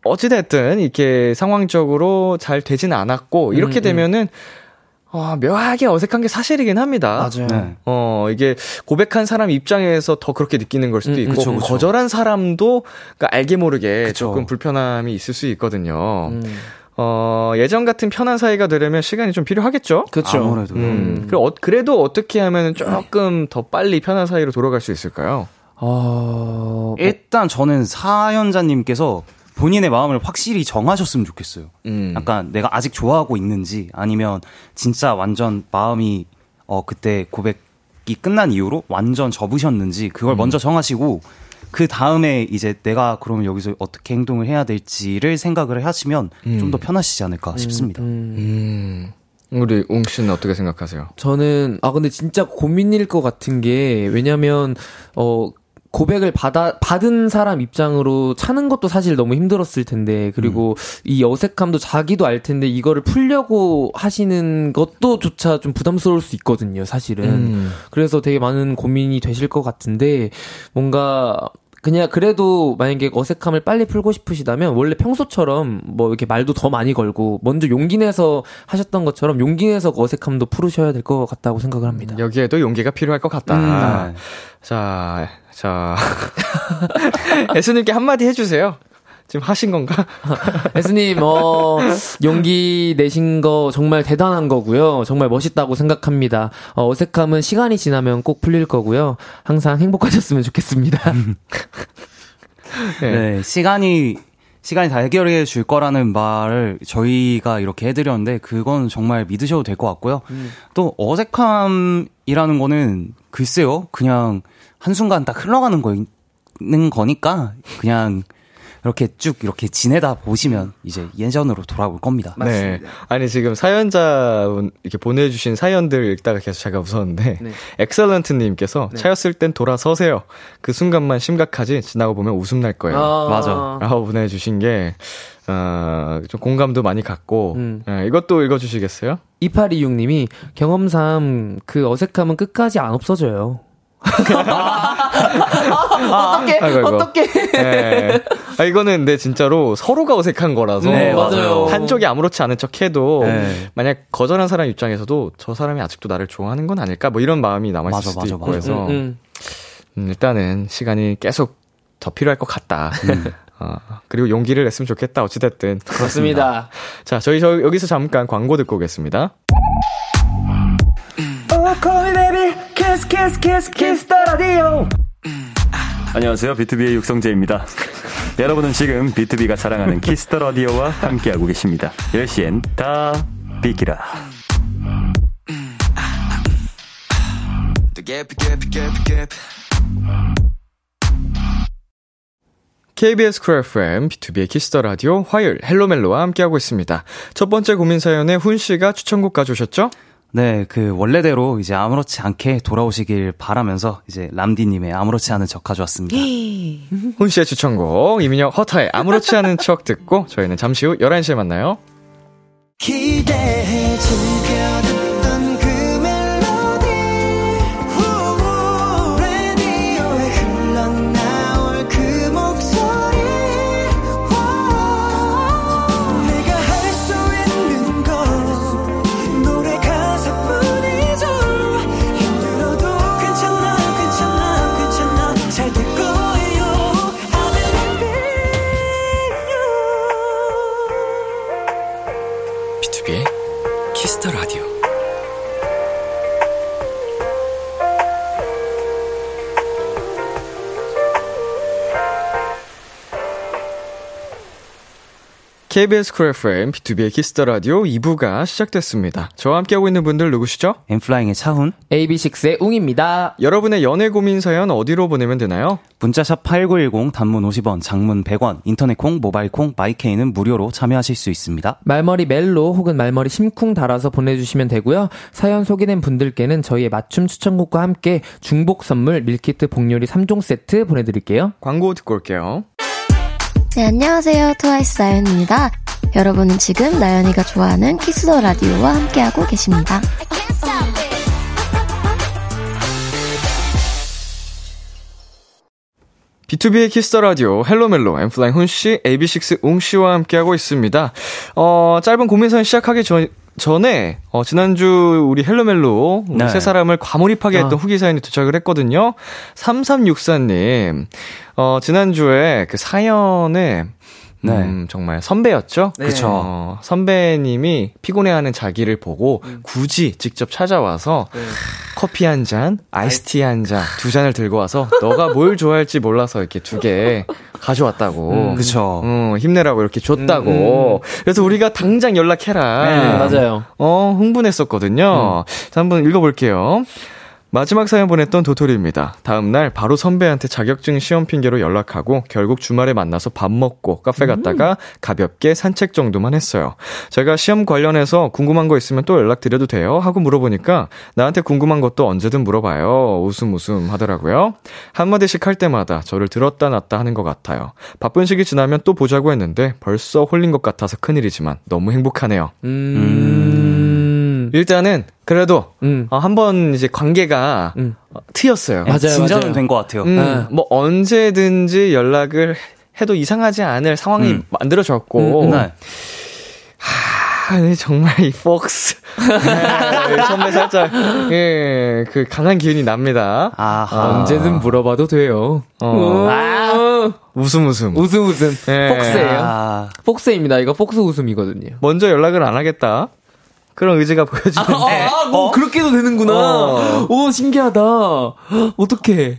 어찌됐든, 이렇게 상황적으로 잘 되진 않았고, 이렇게 음, 음. 되면은, 어, 묘하게 어색한 게 사실이긴 합니다. 네. 어, 이게 고백한 사람 입장에서 더 그렇게 느끼는 걸 수도 음, 있고, 그쵸, 그쵸. 거절한 사람도 그러니까 알게 모르게 그쵸. 조금 불편함이 있을 수 있거든요. 음, 어, 예전 같은 편한 사이가 되려면 시간이 좀 필요하겠죠? 그쵸. 아무래도. 음. 그래, 어, 그래도 어떻게 하면 조금 더 빨리 편한 사이로 돌아갈 수 있을까요? 어, 일단 저는 사연자님께서 본인의 마음을 확실히 정하셨으면 좋겠어요. 음. 약간 내가 아직 좋아하고 있는지 아니면 진짜 완전 마음이 어 그때 고백이 끝난 이후로 완전 접으셨는지 그걸 음. 먼저 정하시고 그 다음에 이제 내가 그러면 여기서 어떻게 행동을 해야 될지를 생각을 하시면 좀더 편하시지 않을까 싶습니다. 음. 우리 웅 씨는 어떻게 생각하세요? 저는 아 근데 진짜 고민일 것 같은 게 왜냐면 어 고백을 받아 받은 사람 입장으로 차는 것도 사실 너무 힘들었을 텐데 그리고 이 어색함도 자기도 알 텐데 이거를 풀려고 하시는 것도 조차 좀 부담스러울 수 있거든요 사실은 음. 그래서 되게 많은 고민이 되실 것 같은데 뭔가 그냥 그래도 만약에 어색함을 빨리 풀고 싶으시다면 원래 평소처럼 뭐 이렇게 말도 더 많이 걸고 먼저 용기 내서 하셨던 것처럼 용기 내서 그 어색함도 풀으셔야 될 것 같다고 생각을 합니다. 여기에도 용기가 필요할 것 같다. 아, 자, 자. [laughs] 예수님께 한마디 해주세요. 지금 하신 건가? [laughs] 에스님, 어, 용기 내신 거 정말 대단한 거고요. 정말 멋있다고 생각합니다. 어, 어색함은 시간이 지나면 꼭 풀릴 거고요. 항상 행복하셨으면 좋겠습니다. 네, [laughs] 시간이 시간이 다 해결해 줄 거라는 말을 저희가 이렇게 해드렸는데 그건 정말 믿으셔도 될 것 같고요. 또 어색함이라는 거는 글쎄요, 그냥 한순간 딱 흘러가는 거는 거니까 그냥 이렇게 쭉 이렇게 지내다 보시면 이제 예전으로 돌아올 겁니다. 네. 아니, 지금 사연자 이렇게 보내주신 사연들 읽다가 계속 제가 웃었는데, 네. 엑설런트님께서 차였을 땐 돌아서세요. 그 순간만 심각하지, 지나고 보면 웃음 날 거예요. 아. 맞아. 라고 보내주신 게, 어, 좀 공감도 많이 갔고, 음. 예, 이것도 읽어주시겠어요? 2826님이 경험상 그 어색함은 끝까지 안 없어져요. 어떻게? 아이고, 아이고. 어떻게? 예. 아, 이거는 근데 진짜로 서로가 어색한 거라서. 네, 맞아요. 한쪽이 아무렇지 않은 척 해도, 네. 만약 거절한 사람 입장에서도 저 사람이 아직도 나를 좋아하는 건 아닐까? 뭐 이런 마음이 남아 있을 맞아, 수도 맞아, 있고 맞아. 해서. 음, 음. 음, 일단은 시간이 계속 더 필요할 것 같다. 어, 그리고 용기를 냈으면 좋겠다. 어찌됐든. 그렇습니다. 자, 저희 저 여기서 잠깐 광고 듣고 오겠습니다. 안녕하세요. 비투비의 육성재입니다. 여러분은 지금 비투비가 자랑하는 Kiss the Radio와 함께하고 계십니다. 10시엔 다 비키라. KBS 쿨 FM, B2B의 키스터 라디오, 화요일, 헬로멜로와 함께하고 있습니다. 첫 번째 고민 사연에 훈 씨가 추천곡 가져오셨죠? 네, 그 원래대로 이제 아무렇지 않게 돌아오시길 바라면서 이제 람디님의 아무렇지 않은 척 가져왔습니다. [laughs] 훈 씨의 추천곡, 이민혁 HUTA의 아무렇지 않은 척 듣고 저희는 잠시 후 11시에 만나요. 기대해 즐겨 KBS 쿨 FM, B2B의 키스터 라디오 2부가 시작됐습니다. 저와 함께하고 있는 분들 누구시죠? N.Flying의 차훈, AB6IX의 웅입니다. 여러분의 연애 고민 사연 어디로 보내면 되나요? 문자샵 8910 단문 50원, 장문 100원, 인터넷 콩, 모바일 콩, my K는 무료로 참여하실 수 있습니다. 말머리 멜로 혹은 말머리 심쿵 달아서 보내주시면 되고요. 사연 소개된 분들께는 저희의 맞춤 추천곡과 함께 중복 선물 밀키트 복요리 3종 세트 보내드릴게요. 광고 듣고 올게요. 네, 안녕하세요. 트와이스 나연입니다. 여러분은 지금 나연이가 좋아하는 Kiss the Radio와 함께하고 계십니다. B2B의 키스터 라디오 헬로멜로 N.Flying 훈 씨, AB6IX 웅 씨와 함께하고 있습니다. 어, 짧은 고민 사연 시작하기 전 전에 어, 지난주 우리 헬로멜로 우리 네. 세 사람을 과몰입하게 했던 후기 사연이 도착을 했거든요. 3364님. 어, 지난주에 그 사연에 네. 음, 정말 선배였죠? 그쵸. 어, 선배님이 피곤해하는 자기를 보고 음. 굳이 직접 찾아와서 네. 커피 한 잔, 아이스티 한 잔, 두 잔을 들고 와서 너가 뭘 좋아할지 몰라서 이렇게 두 개 가져왔다고. 음, 그쵸. 어, 힘내라고 이렇게 줬다고. 그래서 우리가 당장 연락해라. 네, 맞아요. 어, 흥분했었거든요. 자, 한번 읽어볼게요. 마지막 사연 보냈던 도토리입니다. 다음날 바로 선배한테 자격증 시험 핑계로 연락하고 결국 주말에 만나서 밥 먹고 카페 갔다가 가볍게 산책 정도만 했어요. 제가 시험 관련해서 궁금한 거 있으면 또 연락드려도 돼요? 하고 물어보니까 나한테 궁금한 것도 언제든 물어봐요. 웃음 웃음 하더라고요. 한마디씩 할 때마다 저를 들었다 놨다 하는 것 같아요. 바쁜 시기 지나면 또 보자고 했는데 벌써 홀린 것 같아서 큰일이지만 너무 행복하네요. 음. 일단은 그래도 음. 어, 한번 이제 관계가 음. 어, 트였어요. 맞아요, 진전은 맞아요. 된것 같아요. 음, 네. 뭐 언제든지 연락을 해도 이상하지 않을 상황이 음. 만들어졌고 음, 음. 네. 아, 네, 정말 이 폭스 네, 선배 살짝 예, 그 강한 기운이 납니다. 아하. 언제든 물어봐도 돼요. 어. 아, 웃음 웃음. 웃음 웃음. 예. 폭스예요. 아, 폭스입니다. 이거 폭스 웃음이거든요. 먼저 연락을 안 하겠다. 그런 의지가 [laughs] 보여지는데 아, 뭐 그렇게도 되는구나. 어. 오 신기하다. 어떻게?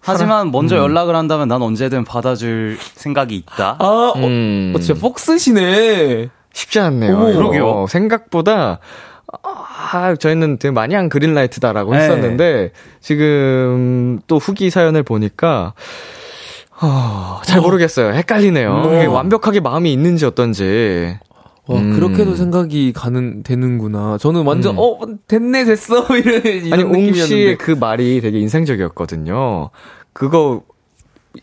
하지만 먼저 음. 연락을 한다면 난 언제든 받아줄 생각이 있다. 아, 어, 음. 어, 진짜 폭스시네. 쉽지 않네요. 이거. 그러게요. 생각보다 아, 저희는 되게 많이 한 그린라이트다라고 네. 했었는데 지금 또 후기 사연을 보니까 어, 잘 모르겠어요. 헷갈리네요. 이게 완벽하게 마음이 있는지 어떤지. 와, 음. 그렇게도 생각이 가는, 되는구나. 저는 완전, 음. 어, 됐네, 됐어. [laughs] 이런, 이런 아니 웅 느낌이었는데. 씨의 그 말이 되게 인상적이었거든요. 그거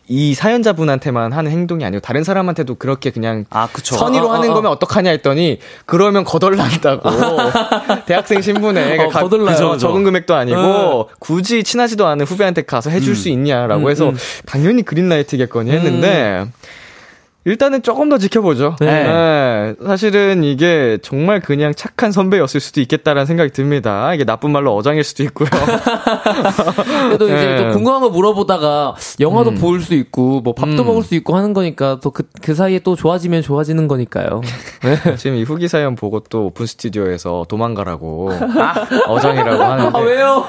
이 사연자분한테만 하는 행동이 아니고 다른 사람한테도 그렇게 그냥 아, 그쵸. 선의로 아, 아, 하는 아. 거면 어떡하냐 했더니 그러면 거덜난다고 [laughs] 대학생 신분에 어, 거덜나요. 그죠? 그죠. 적은 금액도 아니고 네. 굳이 친하지도 않은 후배한테 가서 해줄 음. 수 있냐라고 음, 해서 음. 당연히 그린라이트겠거니 했는데 일단은 조금 더 지켜보죠. 네. 네, 사실은 이게 정말 그냥 착한 선배였을 수도 있겠다라는 생각이 듭니다. 이게 나쁜 말로 어장일 수도 있고요. [laughs] 그래도 이제 네. 또 궁금한 거 물어보다가 영화도 음. 볼 수 있고 뭐 밥도 음. 먹을 수 있고 하는 거니까 또그그 사이에 또 좋아지면 좋아지는 거니까요. [laughs] 네. 지금 이 후기 사연 보고 또 오픈 스튜디오에서 도망가라고 어장이라고 하는데 아 왜요?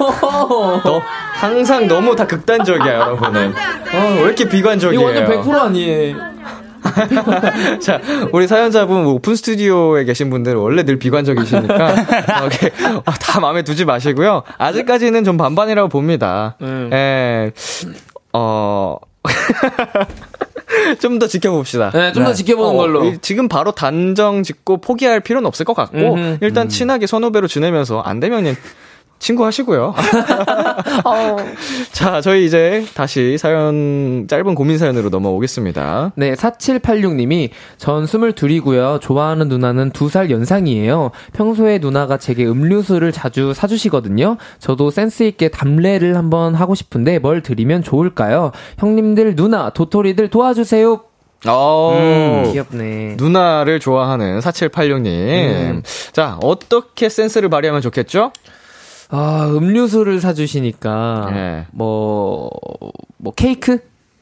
너 항상 너무 다 극단적이야 여러분은. 어, 왜 이렇게 비관적이에요? 이거 완전 100% 아니에요. 자, 우리 사연자분 뭐 오픈 스튜디오에 계신 분들은 원래 늘 비관적이시니까 [laughs] 어, 어, 다 마음에 두지 마시고요. 아직까지는 좀 반반이라고 봅니다. 음. 예. 어. [laughs] 좀더 지켜봅시다. 네, 좀더 지켜보는 어, 걸로. 이- 지금 바로 단정 짓고 포기할 필요는 없을 것 같고 음흠. 일단 친하게 선후배로 지내면서 안 되면 친구 하시고요. [laughs] 자, 저희 이제 다시 사연 짧은 고민 사연으로 넘어오겠습니다. 네, 4786님이 전 22이고요. 좋아하는 누나는 2살 연상이에요. 평소에 누나가 제게 음료수를 자주 사주시거든요. 저도 센스있게 담례를 한번 하고 싶은데 뭘 드리면 좋을까요? 형님들, 누나, 도토리들 도와주세요. 어, 귀엽네. 누나를 좋아하는 4786님. 음. 자, 어떻게 센스를 발휘하면 좋겠죠? 아, 음료수를 사주시니까, 네. 뭐, 뭐, 케이크?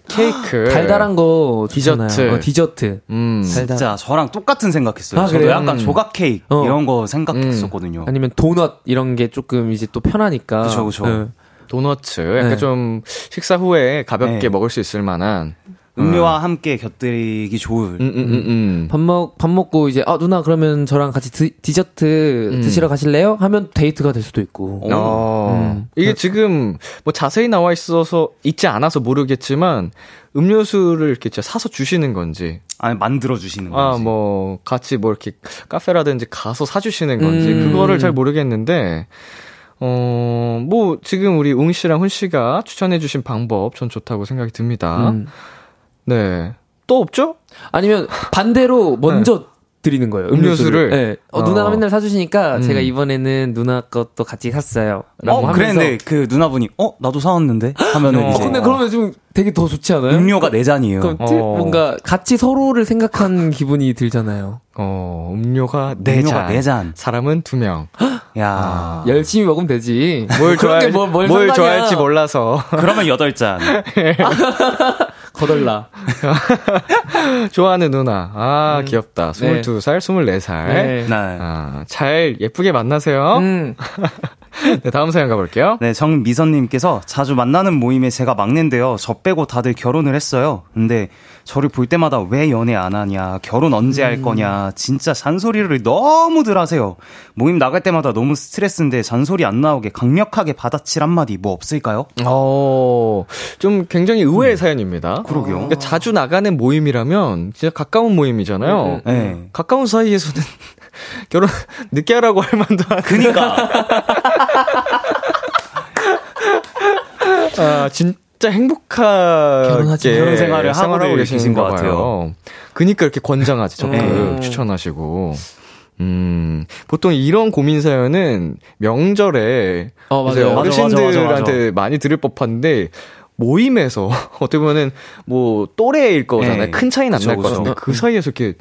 케이크. 달달한 거 디저트. 디저트. 어, 디저트. 음. 달달. 진짜 저랑 똑같은 생각했어요. 아, 저도 그래요? 약간 음. 조각 케이크 어. 이런 거 생각했었거든요. 아니면 도넛 이런 게 조금 이제 또 편하니까. 그쵸, 그쵸. 응. 도너츠. 약간 네. 좀 식사 후에 가볍게 네. 먹을 수 있을 만한. 음료와 함께 곁들이기 좋을. 음, 음, 음, 음. 밥 먹, 밥 먹고 이제, 아, 누나, 그러면 저랑 같이 드, 디저트 음. 드시러 가실래요? 하면 데이트가 될 수도 있고. 어. 음. 이게 지금 뭐 자세히 나와 있어서 있지 않아서 모르겠지만 음료수를 이렇게 진짜 사서 주시는 건지 아니 만들어 주시는 아 거지. 뭐 같이 뭐 이렇게 카페라든지 가서 사주시는 건지 음. 그거를 잘 모르겠는데 어 뭐 지금 우리 웅 씨랑 훈 씨가 추천해주신 방법 전 좋다고 생각이 듭니다. 음. 네. 또 없죠? 아니면 반대로 [laughs] 먼저 드리는 거예요. 네. 음료수를? 음료수를. 네. 어, 어. 누나가 맨날 사주시니까 음. 제가 이번에는 누나 것도 같이 샀어요. 라고 어, 하면서. 그랬는데 그 누나분이 어 나도 사왔는데 하면은 어, 이제 근데 그러면 좀 되게 더 좋지 않아요? 음료가 네 잔이에요. 그럼 어. 틀- 뭔가 같이 서로를 생각한 [laughs] 기분이 들잖아요. 어 음료가 네 음료가 잔. 네 잔. 사람은 두 명. [gasps] 야. 열심히 먹으면 되지. 뭘 그런 게 좋아할, 뭘, 뭘, 뭘. 좋아할지 몰라서. 그러면 여덟 잔. [laughs] 거덜나. [laughs] 좋아하는 누나. 아, 귀엽다. 네. 22살, 24살. 네. 네. 아, 잘 예쁘게 만나세요. 음. [laughs] 네, 다음 사연 가볼게요. 네, 정미선님께서 자주 만나는 모임에 제가 막내인데요. 저 빼고 다들 결혼을 했어요. 근데 저를 볼 때마다 왜 연애 안 하냐, 결혼 언제 할 거냐, 진짜 잔소리를 너무들 하세요. 모임 나갈 때마다 너무 스트레스인데 잔소리 안 나오게 강력하게 받아칠 한마디 뭐 없을까요? 어, 좀 굉장히 의외의 사연입니다. 그러게요. 그러니까 자주 나가는 모임이라면 진짜 가까운 모임이잖아요. 네. 가까운 사이에서는 결혼 [laughs] 늦게 하라고 할 만도 한. 그니까. [laughs] 아, 진짜 행복하게 결혼하지. 결혼 생활을 하고 계신 것 같아요. 봐요. 그니까 이렇게 권장하지, 적극 음. 추천하시고. 음, 보통 이런 고민 사연은 명절에 어, 맞아요. 맞아, 어르신들한테 맞아, 맞아, 맞아. 많이 들을 법한데 모임에서 [laughs] 어떻게 보면은 뭐 또래일 거잖아요. 네. 큰 차이는 안 그쵸, 날것 그쵸. 같은데 그 사이에서 이렇게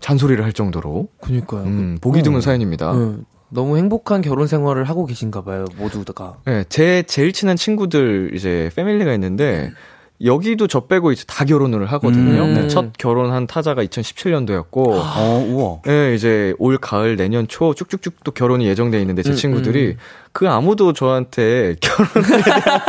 잔소리를 할 정도로 그니까요. 음, 보기 드문 사연입니다. 음, 너무 행복한 결혼 생활을 하고 계신가 봐요, 모두가. 네, 제 제일 친한 친구들 이제 패밀리가 있는데 여기도 저 빼고 이제 다 결혼을 하거든요. 음. 네, 첫 결혼한 타자가 2017년도였고 어, 우와. 네, 이제 올 가을 내년 초 쭉쭉쭉 또 결혼이 예정돼 있는데 제 음, 친구들이 그 아무도 저한테 결혼에 대한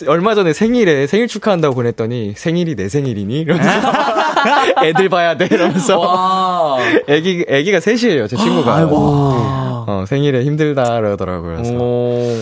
[laughs] 얼마 전에 생일에 생일 축하한다고 보냈더니 생일이 내 생일이니 이러면서 [laughs] 애들 봐야 돼 이러면서 와. 애기 애기가 셋이에요 제 친구가 와. 어, 생일에 힘들다 그러더라고요. 그래서 오.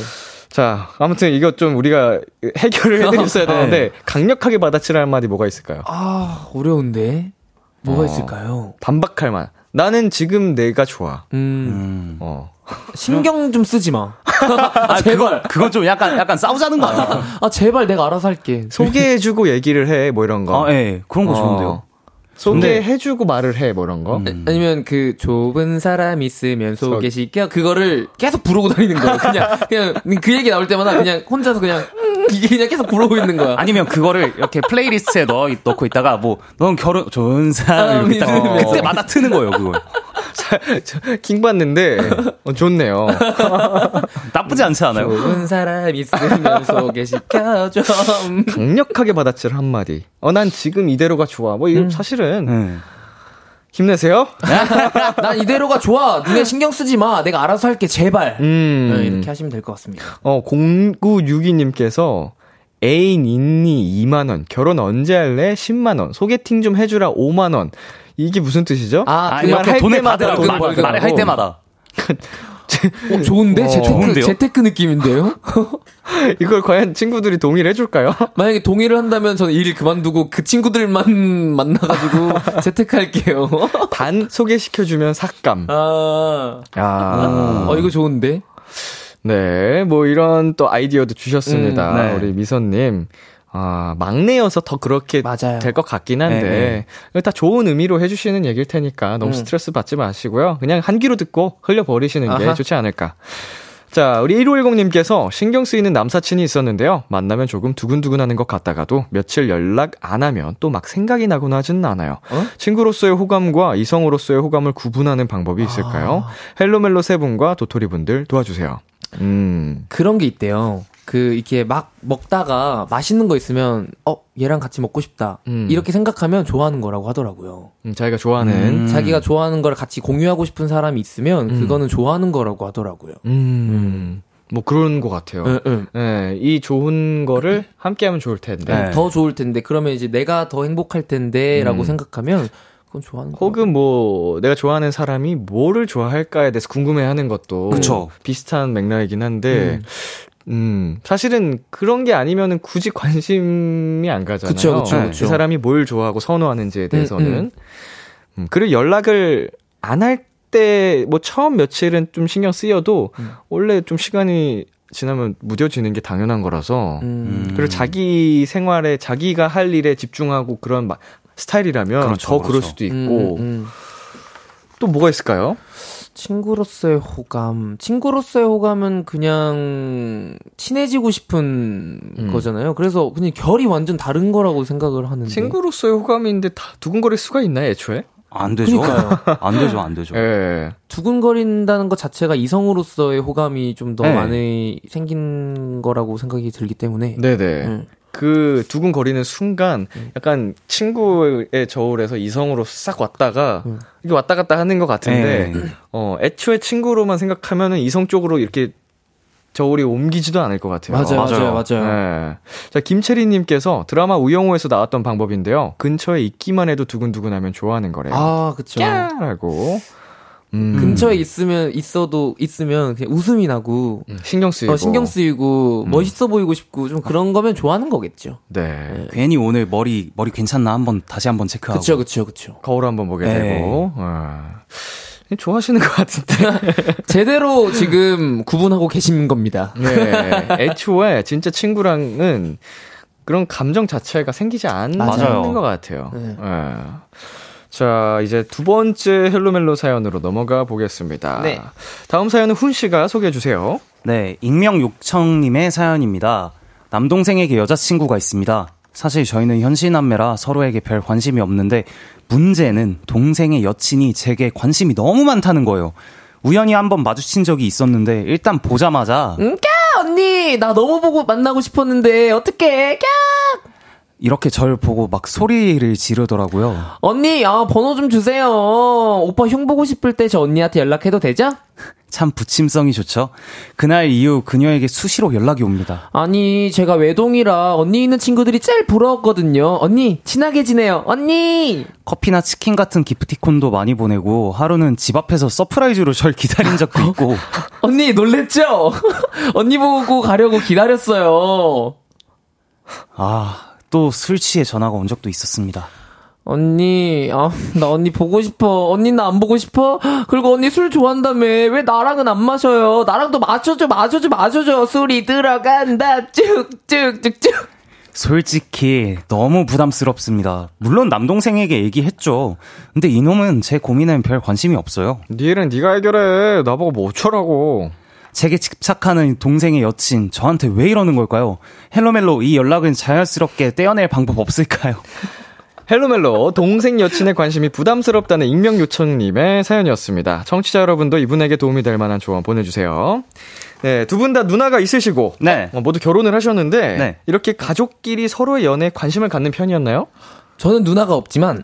자 아무튼 이거 좀 우리가 해결을 해드렸어야 [laughs] 되는데 강력하게 받아치는 한마디 뭐가 있을까요? 아, 어려운데. 뭐가 어. 있을까요? 반박할 만. 나는 지금 내가 좋아. 음, 음. 어. 신경 좀 쓰지 마. 아, [laughs] 제발. 그건 좀 약간, 약간 싸우자는 거 아니야? 아, 제발 내가 알아서 할게. 소개해주고 얘기를 해, 뭐 이런 거. 아, 예. 그런 거 좋은데요. 어. 소개해주고 말을 해, 뭐 이런 거. 음. 아니면 그 좁은 사람 있으면 저- 소개시켜 그거를 계속 부르고 다니는 거예요. [laughs] 그냥 그냥 그 얘기 나올 때마다 그냥 혼자서 그냥 이게 그냥 계속 부르고 있는 거야. 아니면 그거를 이렇게 플레이리스트에 넣어 넣고 있다가 뭐 넌 결혼 좋은 아, 사람 이렇게 딱 믿으면서. 그때마다 트는 거예요 그걸. 킹 받는데 어, 좋네요. 나쁘지 않지 않아요? 좋은 사람 있으면 소개시켜줘. 강력하게 받아칠 한마디. 어, 난 지금 이대로가 좋아. 뭐, 이거 사실은, 네. 힘내세요? [laughs] 난 이대로가 좋아. 니네 신경 쓰지 마. 내가 알아서 할게. 제발. 음. 네, 이렇게 하시면 될 것 같습니다. 어, 0962님께서, 애인 있니 2만원, 결혼 언제 할래 10만원, 소개팅 좀 해주라 5만원. 이게 무슨 뜻이죠? 아, 아, 그 이렇게 할 돈을 때마다 말, 받으라고. 말을 할 때마다. [laughs] 어, 좋은데? 재테크, 좋은데요? 재테크 느낌인데요? [laughs] 이걸 과연 친구들이 동의를 해줄까요? [laughs] 만약에 동의를 한다면 저는 일 그만두고 그 친구들만 만나가지고 재테크할게요. 단 소개시켜주면 삭감. 아, 아. 어, 이거 좋은데? 네, 뭐 이런 또 아이디어도 주셨습니다. 음, 네. 우리 미선님. 아, 막내여서 더 그렇게. 될 것 같긴 한데, 다 좋은 의미로 해주시는 얘기일 테니까 너무 음. 스트레스 받지 마시고요. 그냥 한 귀로 듣고 흘려버리시는 게 아하. 좋지 않을까. 자, 우리 1510님께서 신경 쓰이는 남사친이 있었는데요. 만나면 조금 두근두근 하는 것 같다가도 며칠 연락 안 하면 또 막 생각이 나거나 하지는 않아요. 어? 친구로서의 호감과 이성으로서의 호감을 구분하는 방법이 있을까요? 아. 헬로멜로 세 분과 도토리 분들 도와주세요. 음. 그런 게 있대요. 그, 이렇게 막 먹다가 맛있는 거 있으면, 어, 얘랑 같이 먹고 싶다. 음. 이렇게 생각하면 좋아하는 거라고 하더라고요. 음, 자기가 좋아하는 음. 자기가 좋아하는 걸 같이 공유하고 싶은 사람이 있으면, 그거는 좋아하는 거라고 하더라고요. 음, 뭐 그런 것 같아요. 응, 응. 예, 이 좋은 거를 함께하면 좋을 텐데. 네. 더 좋을 텐데, 그러면 이제 내가 더 행복할 텐데, 라고 음. 생각하면, 그건 좋아하는 거. 혹은 뭐 내가 좋아하는 사람이 뭐를 좋아할까에 대해서 궁금해하는 것도 그쵸. 비슷한 맥락이긴 한데, 음, 사실은 그런 게 아니면은 굳이 관심이 안 가잖아요. 그쵸, 그쵸, 네, 그쵸. 그 사람이 뭘 좋아하고 선호하는지에 대해서는. 음. 음, 그리고 연락을 안 할 때, 뭐 처음 며칠은 좀 신경 쓰여도, 음. 원래 좀 시간이 지나면 무뎌지는 게 당연한 거라서, 음. 그리고 자기 생활에 자기가 할 일에 집중하고 그런 마- 스타일이라면 그렇죠, 더 그럴 그렇죠. 수도 있고 음, 음. 또 뭐가 있을까요? 친구로서의 호감. 친구로서의 호감은 그냥 친해지고 싶은 음. 거잖아요. 그래서 그냥 결이 완전 다른 거라고 생각을 하는데. 친구로서의 호감인데 다 두근거릴 수가 있나요, 애초에? 안 되죠. 안 되죠, 안 되죠. 예. 두근거린다는 것 자체가 이성으로서의 호감이 좀더 네. 많이 생긴 거라고 생각이 들기 때문에. 네네. 음. 그 두근거리는 순간 약간 친구의 저울에서 이성으로 싹 왔다가 음. 이게 왔다 갔다 하는 것 같은데 네. 어 애초에 친구로만 생각하면은 이성 쪽으로 이렇게 저울이 옮기지도 않을 것 같아요. 맞아요, 맞아요, 맞아요. 맞아요. 네. 자, 김채리님께서 드라마 우영우에서 나왔던 방법인데요. 근처에 있기만 해도 두근두근하면 좋아하는 거래요. 아, 그쵸. 라고. 음, 근처에 있으면, 있어도, 있으면 그냥 웃음이 나고, 음, 신경 쓰이고. 어, 신경 쓰이고, 음. 멋있어 보이고 싶고, 좀 그런 거면 좋아하는 거겠죠. 네. 괜히 오늘 머리 머리 괜찮나 한번 다시 한번 체크하고. 그쵸, 그쵸, 그쵸. 거울 한번 보게 네. 되고. 어. 좋아하시는 것 같은데. [laughs] 제대로 지금 구분하고 계신 겁니다. 네. 애초에 진짜 친구랑은 그런 감정 자체가 생기지 않는 맞아요. 것 같아요. 네. 네. 자, 이제 두 번째 헬로멜로 사연으로 넘어가 보겠습니다. 네. 다음 사연은 훈 씨가 소개해 주세요. 네, 익명 요청님의 사연입니다. 남동생에게 여자친구가 있습니다. 사실 저희는 현시남매라 서로에게 별 관심이 없는데 문제는 동생의 여친이 제게 관심이 너무 많다는 거예요. 우연히 한번 마주친 적이 있었는데 일단 보자마자 응, 까 언니 나 너무 보고 만나고 싶었는데 어떡해 까 이렇게 절 보고 막 소리를 지르더라고요. 언니 아 번호 좀 주세요 오빠 흉 보고 싶을 때 저 언니한테 연락해도 되죠? [laughs] 참 붙임성이 좋죠. 그날 이후 그녀에게 수시로 연락이 옵니다. 아니 제가 외동이라 언니 있는 친구들이 제일 부러웠거든요 언니 친하게 지내요 언니 커피나 치킨 같은 기프티콘도 많이 보내고 하루는 집 앞에서 surprise로 절 기다린 적도 있고 [laughs] 언니 놀랬죠? [laughs] 언니 보고 가려고 기다렸어요 아, 또 술 취해 전화가 온 적도 있었습니다. 언니, 아, 나 언니 보고 싶어. 언니 나 안 보고 싶어? 그리고 언니 술 좋아한다며. 왜 나랑은 안 마셔요? 나랑도 마셔줘, 마셔줘, 마셔줘. 술이 들어간다. 쭉쭉쭉쭉. 솔직히 너무 부담스럽습니다. 물론 남동생에게 얘기했죠. 근데 이놈은 제 고민엔 별 관심이 없어요. 니랑 네가 해결해. 나보고 뭐 어쩌라고. 제게 집착하는 동생의 여친 저한테 왜 이러는 걸까요? 헬로멜로 이 연락은 자연스럽게 떼어낼 방법 없을까요? [laughs] 헬로멜로 동생 여친의 관심이 부담스럽다는 익명 요청님의 사연이었습니다. 청취자 여러분도 이분에게 도움이 될 만한 조언 보내주세요. 네, 두 분 다 누나가 있으시고 네. 어, 모두 결혼을 하셨는데 네. 이렇게 가족끼리 서로의 연애에 관심을 갖는 편이었나요? 저는 누나가 없지만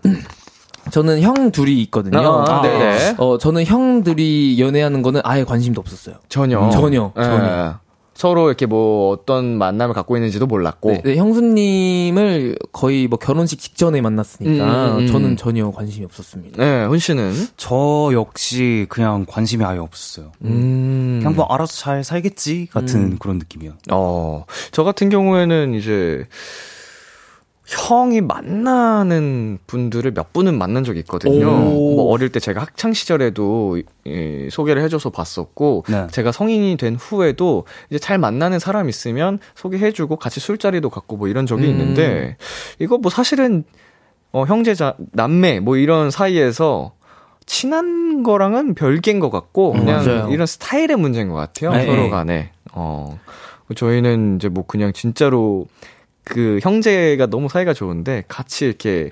저는 형 둘이 있거든요. 아, 근데 네네. 어 저는 형들이 연애하는 거는 아예 관심도 없었어요. 전혀. 전혀, 예. 전혀. 서로 이렇게 뭐 어떤 만남을 갖고 있는지도 몰랐고. 네, 네, 형수님을 거의 뭐 결혼식 직전에 만났으니까 음, 음, 음. 저는 전혀 관심이 없었습니다. 네, 훈 씨는 저 역시 그냥 관심이 아예 없었어요. 음. 그냥 뭐 알아서 잘 살겠지 같은 그런 느낌이요. 어, 저 같은 경우에는 이제 형이 만나는 분들을 몇 분은 만난 적이 있거든요. 오. 뭐 어릴 때 제가 학창 시절에도 이, 소개를 해줘서 봤었고, 네. 제가 성인이 된 후에도 이제 잘 만나는 사람 있으면 소개해주고 같이 술자리도 갖고 뭐 이런 적이 음. 있는데, 이거 뭐 사실은 어, 형제자, 남매 뭐 이런 사이에서 친한 거랑은 별개인 것 같고, 음, 그냥 맞아요. 이런 스타일의 문제인 것 같아요. 네. 서로 간에. 어. 저희는 이제 뭐 그냥 진짜로 그 형제가 너무 사이가 좋은데 같이 이렇게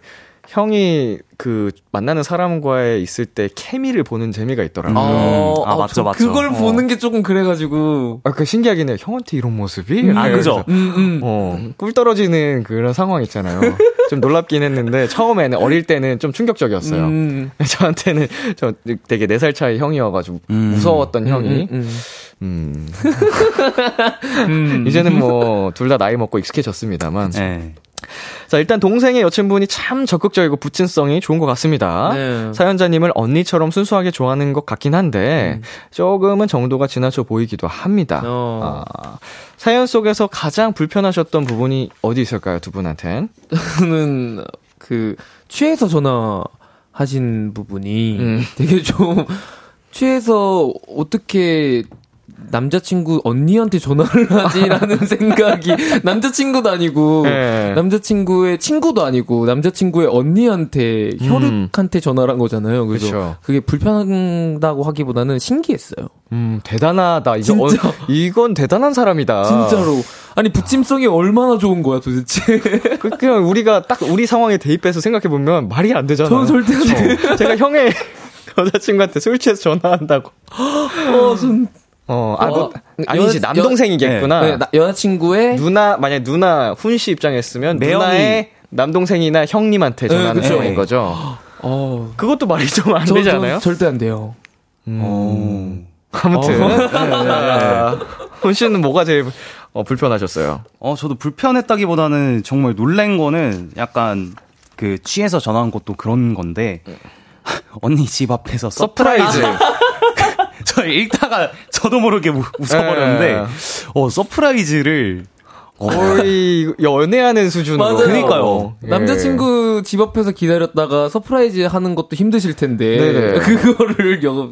형이 그 만나는 사람과의 있을 때 케미를 보는 재미가 있더라고요. 어, 아, 맞죠, 저 맞죠. 그걸 어. 보는 게 조금 그래가지고. 아, 그 신기하긴 해요. 형한테 이런 모습이? 아, 그죠? 음, 음. 어, 꿀 떨어지는 그런 상황 있잖아요. [laughs] 좀 놀랍긴 했는데, 처음에는, 어릴 때는 좀 충격적이었어요. 음. [laughs] 저한테는 저 되게 4살 차이 형이어가지고 음. 무서웠던 형이. 음, 음. [laughs] 음. 이제는 뭐, 둘 다 나이 먹고 익숙해졌습니다만. 네. 자, 일단 동생의 여친분이 참 적극적이고 부친성이 좋은 것 같습니다. 네. 사연자님을 언니처럼 순수하게 좋아하는 것 같긴 한데, 조금은 정도가 지나쳐 보이기도 합니다. 어. 아, 사연 속에서 가장 불편하셨던 부분이 어디 있을까요, 두 분한텐? 저는 그 취해서 전화하신 부분이 음. 되게 좀 취해서 어떻게 남자친구 언니한테 전화를 [laughs] 하지라는 [laughs] 생각이 남자친구도 아니고 네. 남자친구의 친구도 아니고 남자친구의 언니한테 음. 혈육한테 전화를 한 거잖아요. 그래서 그쵸. 그게 불편하다고 하기보다는 신기했어요. 음, 대단하다. 이거 진짜. 어, 이건 대단한 사람이다. 진짜로 아니 부침성이 얼마나 좋은 거야 도대체. [laughs] 그, 그냥 우리가 딱 우리 상황에 대입해서 생각해 보면 말이 안 되잖아요. 저는 절대 안 돼. 어, 제가 형의 여자친구한테 술 취해서 전화한다고. 어, 전 어, 아, 뭐, 어, 아니지, 여- 남동생이겠구나. 네, 나- 여자친구의 누나, 만약 누나, 훈 씨 입장이었으면 누나의 남동생이나 형님한테 전하는 그쵸. 상황인 거죠. 어, 그것도 말이 좀안 저- 되지 저 않아요? 절대 안 돼요. 음. 아무튼. [laughs] 네. 훈 씨는 뭐가 제일 어, 불편하셨어요? 어, 저도 불편했다기보다는 정말 놀란 거는 약간 그 취해서 전화한 것도 그런 건데 [laughs] 언니 집 앞에서 surprise [laughs] 저 읽다가 저도 모르게 우- 웃어버렸는데 네. 어 surprise를 거의 연애하는 수준으로. 맞아요. 그러니까요. 예. 남자친구 집 앞에서 기다렸다가 surprise 하는 것도 힘드실 텐데 네네. [laughs] 그거를 여,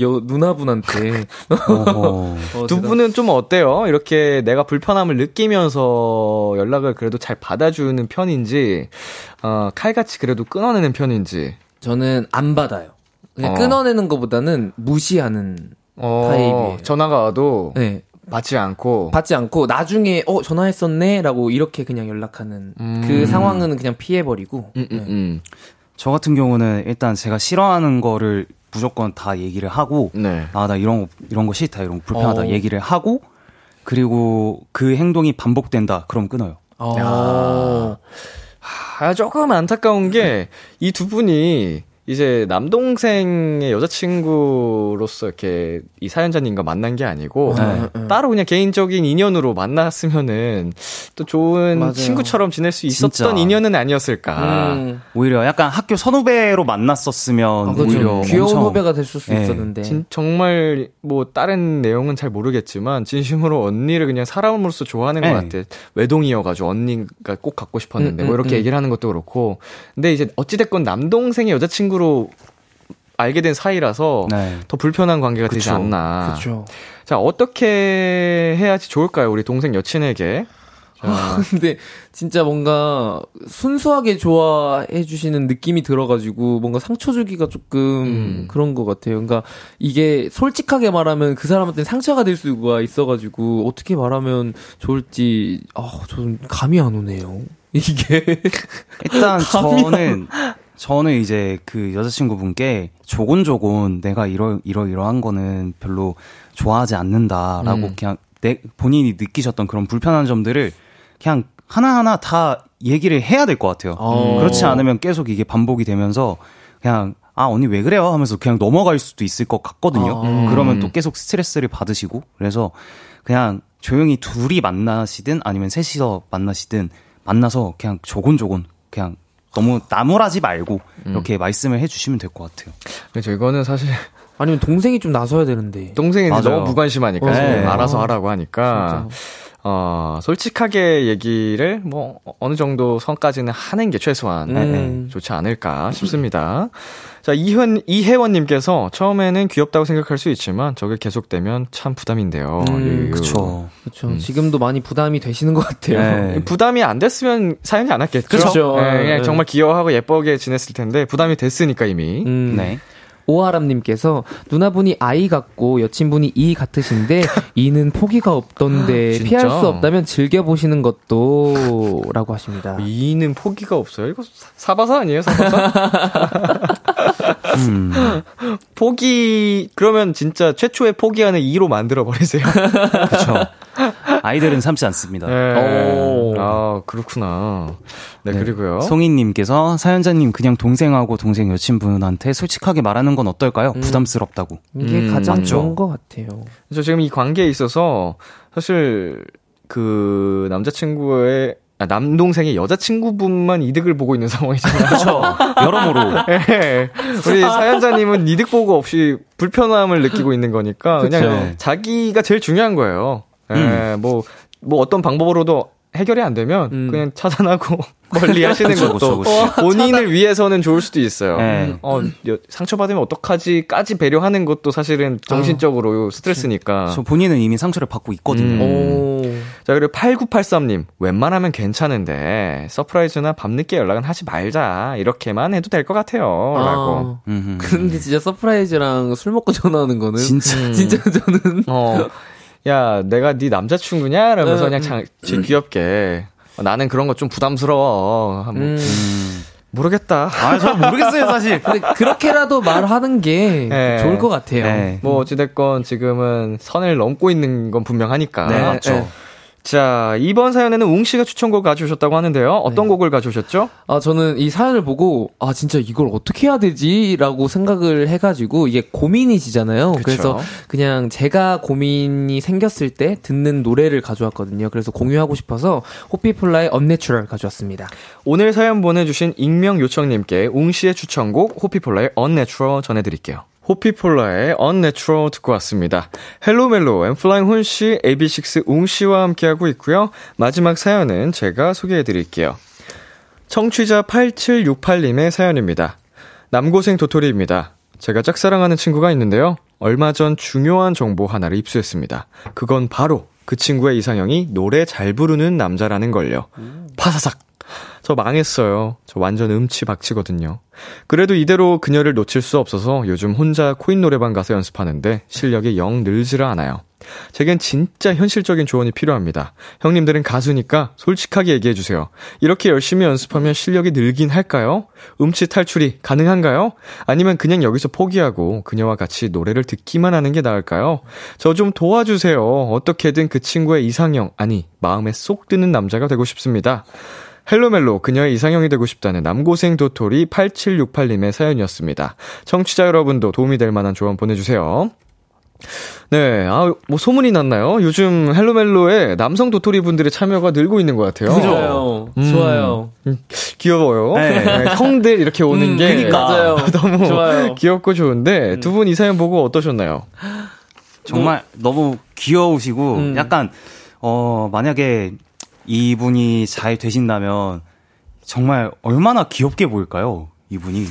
여 누나분한테 [laughs] 어, 어, 두 분은 좀 어때요? 이렇게 내가 불편함을 느끼면서 연락을 그래도 잘 받아주는 편인지, 어, 칼같이 그래도 끊어내는 편인지. 저는 안 받아요. 그냥 어. 끊어내는 것보다는 무시하는 어, 타입이에요. 전화가 와도 네. 받지 않고. 받지 않고 나중에 어 전화했었네라고 이렇게 그냥 연락하는 음. 그 상황은 그냥 피해버리고 음, 음, 네. 음. 저 같은 경우는 일단 제가 싫어하는 거를 무조건 다 얘기를 하고 네. 아나 이런 거 이런 거 싫다 이런 거 불편하다 어. 얘기를 하고 그리고 그 행동이 반복된다 그럼 끊어요. 어. 아, 조금 안타까운 게, 이 두 분이, 이제 남동생의 여자친구로서 이렇게 이 사연자님과 만난 게 아니고 네. 따로 그냥 개인적인 인연으로 만났으면은 또 좋은 맞아요. 친구처럼 지낼 수 있었던 진짜. 인연은 아니었을까. 음. 오히려 약간 학교 선후배로 만났었으면 아, 그렇죠. 오히려 귀여운 엄청 후배가 될수 네. 있었는데 진, 정말 뭐 다른 내용은 잘 모르겠지만 진심으로 언니를 그냥 사람으로서 좋아하는 네. 것 같아. 외동이어가지고 언니가 꼭 갖고 싶었는데 음, 뭐 음, 이렇게 음. 얘기를 하는 것도 그렇고. 근데 이제 어찌됐건 남동생의 여자친구 로 알게 된 사이라서 네. 더 불편한 관계가 되지 그쵸. 않나. 그렇죠. 자 어떻게 해야지 좋을까요, 우리 동생 여친에게? [laughs] 근데 진짜 뭔가 순수하게 좋아해 주시는 느낌이 들어가지고 뭔가 상처 주기가 조금 음. 그런 것 같아요. 그러니까 이게 솔직하게 말하면 그 사람한테 상처가 될 수가 있어가지고 어떻게 말하면 좋을지 아좀 감이 안 오네요. [laughs] 이게 일단 [laughs] 저는 저는 이제 그 여자친구분께 조곤조곤 내가 이러 이러 이러한 거는 별로 좋아하지 않는다라고 음. 그냥 내 본인이 느끼셨던 그런 불편한 점들을 그냥 하나하나 다 얘기를 해야 될 것 같아요. 어. 그렇지 않으면 계속 이게 반복이 되면서 그냥 아 언니 왜 그래요 하면서 그냥 넘어갈 수도 있을 것 같거든요. 아. 그러면 또 계속 스트레스를 받으시고 그래서 그냥 조용히 둘이 만나시든 아니면 셋이서 만나시든 만나서 그냥 조곤조곤 그냥 너무 나무라지 말고 이렇게 말씀을 해주시면 될 것 같아요. 그렇죠. 이거는 사실 아니면 동생이 좀 나서야 되는데. 동생이 맞아요. 너무 무관심하니까 네. 지금 알아서 하라고 하니까 진짜. 어, 솔직하게 얘기를 뭐 어느 정도 선까지는 하는 게 최소한 음. 좋지 않을까 싶습니다. 자, 이현 이혜원 님께서 처음에는 귀엽다고 생각할 수 있지만 저게 계속되면 참 부담인데요. 음, 유유. 그쵸. 그렇죠. 지금도 많이 부담이 되시는 것 같아요. 네. 부담이 안 됐으면 사연이 안 왔겠죠. 그쵸. 네, 네. 정말 귀여워하고 예쁘게 지냈을 텐데 부담이 됐으니까 이미. 음. 네. 오아람님께서 누나분이 아이 같고 여친분이 이 같으신데 [laughs] 이는 포기가 없던데 진짜? 피할 수 없다면 즐겨 보시는 것도라고 하십니다. [laughs] 이는 포기가 없어요. 이거 사- 사바사 아니에요? 사바사? [laughs] 음. 포기 그러면 진짜 최초의 포기하는 2로 만들어 버리세요. 그쵸. 아이들은 삼지 않습니다. 네. 아 그렇구나. 네, 그리고요. 송이님께서 사연자님 그냥 동생하고 동생 여친분한테 솔직하게 말하는 건 어떨까요? 부담스럽다고. 이게 음, 가장 맞죠. 좋은 것 같아요. 저 지금 이 관계에 있어서 사실 그 남자친구의 아, 남동생의 여자친구분만 이득을 보고 있는 상황이잖아요. [laughs] 그렇죠. 여러모로. [laughs] 네. 우리 사연자님은 이득 보고 없이 불편함을 느끼고 있는 거니까 그냥 그쵸. 자기가 제일 중요한 거예요. 예, 뭐, 뭐 어떤 방법으로도 해결이 안 되면 음. 그냥 차단하고 [laughs] 멀리 하시는 그쵸, 것도 그쵸, 그쵸. 본인을 위해서는 좋을 수도 있어요. 네. 어, 여- 상처받으면 어떡하지까지 배려하는 것도 사실은 정신적으로 스트레스니까. 저 본인은 이미 상처를 받고 있거든요. 음. 오. 자, 그리고 8983님, 웬만하면 괜찮은데, surprise나 밤늦게 연락은 하지 말자. 이렇게만 해도 될 것 같아요. 라고. 아, 음흠. 근데 진짜 surprise랑 술 먹고 전화하는 거는 진짜. [laughs] 진짜 저는 어, 야, 내가 네 남자친구냐? 이러면서 음, 그냥 참, 제일 귀엽게. 어, 나는 그런 거 좀 부담스러워. 뭐, 음. 음. 모르겠다. 아, 저 모르겠어요, 사실. 근데 그렇게라도 말하는 게 네. 좋을 것 같아요. 네. 뭐, 어찌됐건 지금은 선을 넘고 있는 건 분명하니까. 네, 맞죠. 자, 이번 사연에는 웅 씨가 추천곡 가져오셨다고 하는데요. 어떤 네. 곡을 가져오셨죠? 아, 저는 이 사연을 보고, 아, 진짜 이걸 어떻게 해야 되지? 라고 생각을 해가지고, 이게 고민이시잖아요. 그쵸. 그래서 그냥 제가 고민이 생겼을 때 듣는 노래를 가져왔거든요. 그래서 공유하고 싶어서, 호피폴라의 Unnatural 가져왔습니다. 오늘 사연 보내주신 익명 요청님께 웅 씨의 추천곡 호피폴라의 Unnatural 전해드릴게요. 호피폴라의 Unnatural 듣고 왔습니다. 헬로멜로 N.Flying 훈 씨, AB6IX 웅 씨와 함께하고 있고요. 마지막 사연은 제가 소개해드릴게요. 청취자 8768님의 사연입니다. 남고생 도토리입니다. 제가 짝사랑하는 친구가 있는데요. 얼마 전 중요한 정보 하나를 입수했습니다. 그건 바로 그 친구의 이상형이 노래 잘 부르는 남자라는 걸요. 파사삭. 저 망했어요. 저 완전 음치 박치거든요. 그래도 이대로 그녀를 놓칠 수 없어서 요즘 혼자 코인 노래방 가서 연습하는데 실력이 영 늘지를 않아요. 제겐 진짜 현실적인 조언이 필요합니다. 형님들은 가수니까 솔직하게 얘기해주세요. 이렇게 열심히 연습하면 실력이 늘긴 할까요? 음치 탈출이 가능한가요? 아니면 그냥 여기서 포기하고 그녀와 같이 노래를 듣기만 하는 게 나을까요? 저 좀 도와주세요. 어떻게든 그 친구의 이상형, 아니, 마음에 쏙 드는 남자가 되고 싶습니다. 헬로멜로 그녀의 이상형이 되고 싶다는 남고생 도토리 8768님의 사연이었습니다. 청취자 여러분도 도움이 될 만한 조언 보내주세요. 네, 아, 뭐 소문이 났나요? 요즘 헬로멜로에 남성 도토리 분들의 참여가 늘고 있는 것 같아요. 좋아요. 음. 좋아요. 귀여워요. 네. 네, 형들 이렇게 오는 음, 게 그니까. 맞아요. [laughs] 너무 좋아요. 귀엽고 좋은데 음. 두분 이 사연 보고 어떠셨나요? 정말 너무 귀여우시고 음. 약간 어 만약에 이분이 잘 되신다면 정말 얼마나 귀엽게 보일까요? 이분이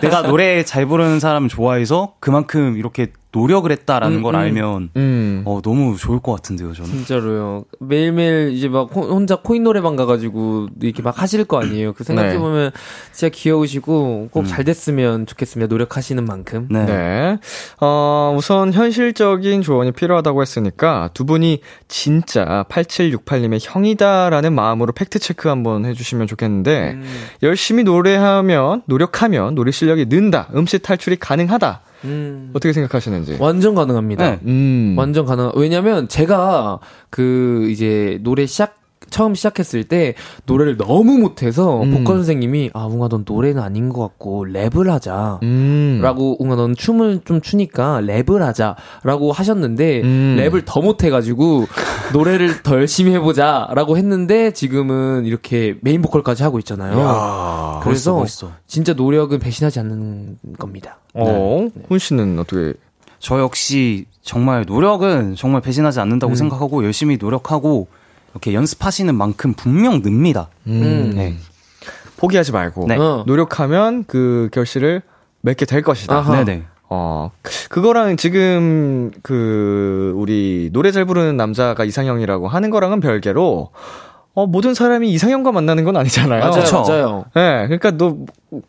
내가 노래 잘 부르는 사람 좋아해서 그만큼 이렇게 노력을 했다라는 음, 걸 음. 알면 음. 어 너무 좋을 것 같은데요, 저는. 진짜로요. 매일매일 이제 막 호- 혼자 코인 노래방 가가지고 이렇게 막 하실 거 아니에요. 그 생각해 보면 진짜 귀여우시고 꼭 잘 됐으면 좋겠습니다. 노력하시는 만큼. 네. 네. 어, 우선 현실적인 조언이 필요하다고 했으니까 두 분이 진짜 8768님의 형이다라는 마음으로 팩트 체크 한번 해주시면 좋겠는데, 음. 열심히 노래하면, 노력하면 노래 실력이 는다, 음식 탈출이 가능하다. 음. 어떻게 생각하시는지. 완전 가능합니다. 네. 음. 완전 가능. 왜냐면 제가 그 이제 노래 시작 처음 시작했을 때 노래를 너무 못해서 음. 보컬 선생님이 아 웅아 넌 노래는 아닌 것 같고 랩을 하자. 음. 라고 웅아 넌 춤을 좀 추니까 랩을 하자라고 하셨는데 음. 랩을 더 못해가지고 노래를 더 열심히 해보자라고 했는데 지금은 이렇게 메인 보컬까지 하고 있잖아요. 야. 그래서 멋있어, 멋있어. 진짜 노력은 배신하지 않는 겁니다. 어, 훈 씨는 어떻게, 저 역시 정말 노력은 정말 배신하지 않는다고 생각하고 열심히 노력하고 이렇게 연습하시는 만큼 분명 늡니다. 음. 네. 포기하지 말고, 네. 어. 노력하면 그 결실을 맺게 될 것이다. 아하. 네네. 어, 그거랑 지금 그 우리 노래 잘 부르는 남자가 이상형이라고 하는 거랑은 별개로 어, 모든 사람이 이상형과 만나는 건 아니잖아요. 맞아요, 그쵸. 맞아요. 네, 그러니까 너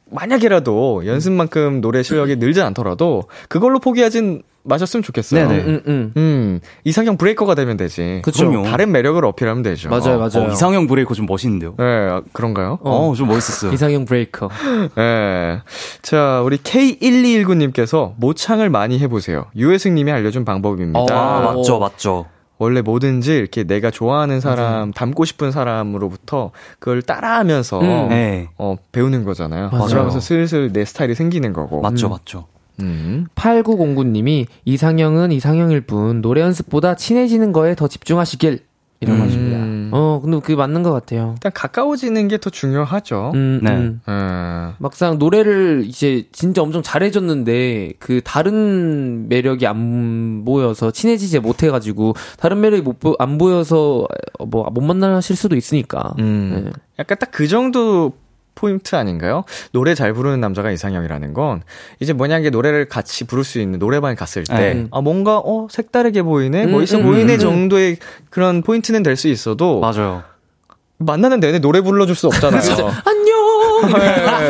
만약에라도 연습만큼 노래 실력이 늘진 않더라도 그걸로 포기하진 마셨으면 좋겠어요. 네네. 음, 음. 음, 이상형 브레이커가 되면 되지. 그쵸. 그럼요. 다른 매력을 어필하면 되죠. 맞아요, 맞아요. 어, 이상형 브레이커 좀 멋있는데요. 네, 그런가요? 어, 좀 멋있었어요. 이상형 브레이커. [laughs] 네. 자, 우리 K1219님께서 모창을 많이 해보세요. 유혜승 님이 알려준 방법입니다. 아, 어. 맞죠, 맞죠. 원래 뭐든지 이렇게 내가 좋아하는 사람, 닮고 싶은 사람으로부터 그걸 따라하면서 음. 네. 어, 배우는 거잖아요. 맞아요. 그러면서 슬슬 내 스타일이 생기는 거고. 맞죠, 맞죠. 음. 8909님이 이상형은 이상형일 뿐 노래 연습보다 친해지는 거에 더 집중하시길 이라고 음. 하십니다. 어, 근데 그게 맞는 것 같아요. 일단 가까워지는 게 더 중요하죠. 음, 네. 음. 음. 막상 노래를 이제 진짜 엄청 잘해줬는데 그 다른 매력이 안 보여서 친해지지 못해가지고 다른 매력이 못, 보- 안 보여서 뭐 못 만나실 수도 있으니까. 음. 네. 약간 딱 그 정도 포인트 아닌가요? 노래 잘 부르는 남자가 이상형이라는 건 이제 만약에 노래를 같이 부를 수 있는 노래방에 갔을 때 네. 아, 뭔가 어 색다르게 보이네, 음, 멋있어 음, 보이네 음. 정도의 그런 포인트는 될 수 있어도 맞아요. 만나는 내내 노래 불러줄 수 없잖아요. 안녕!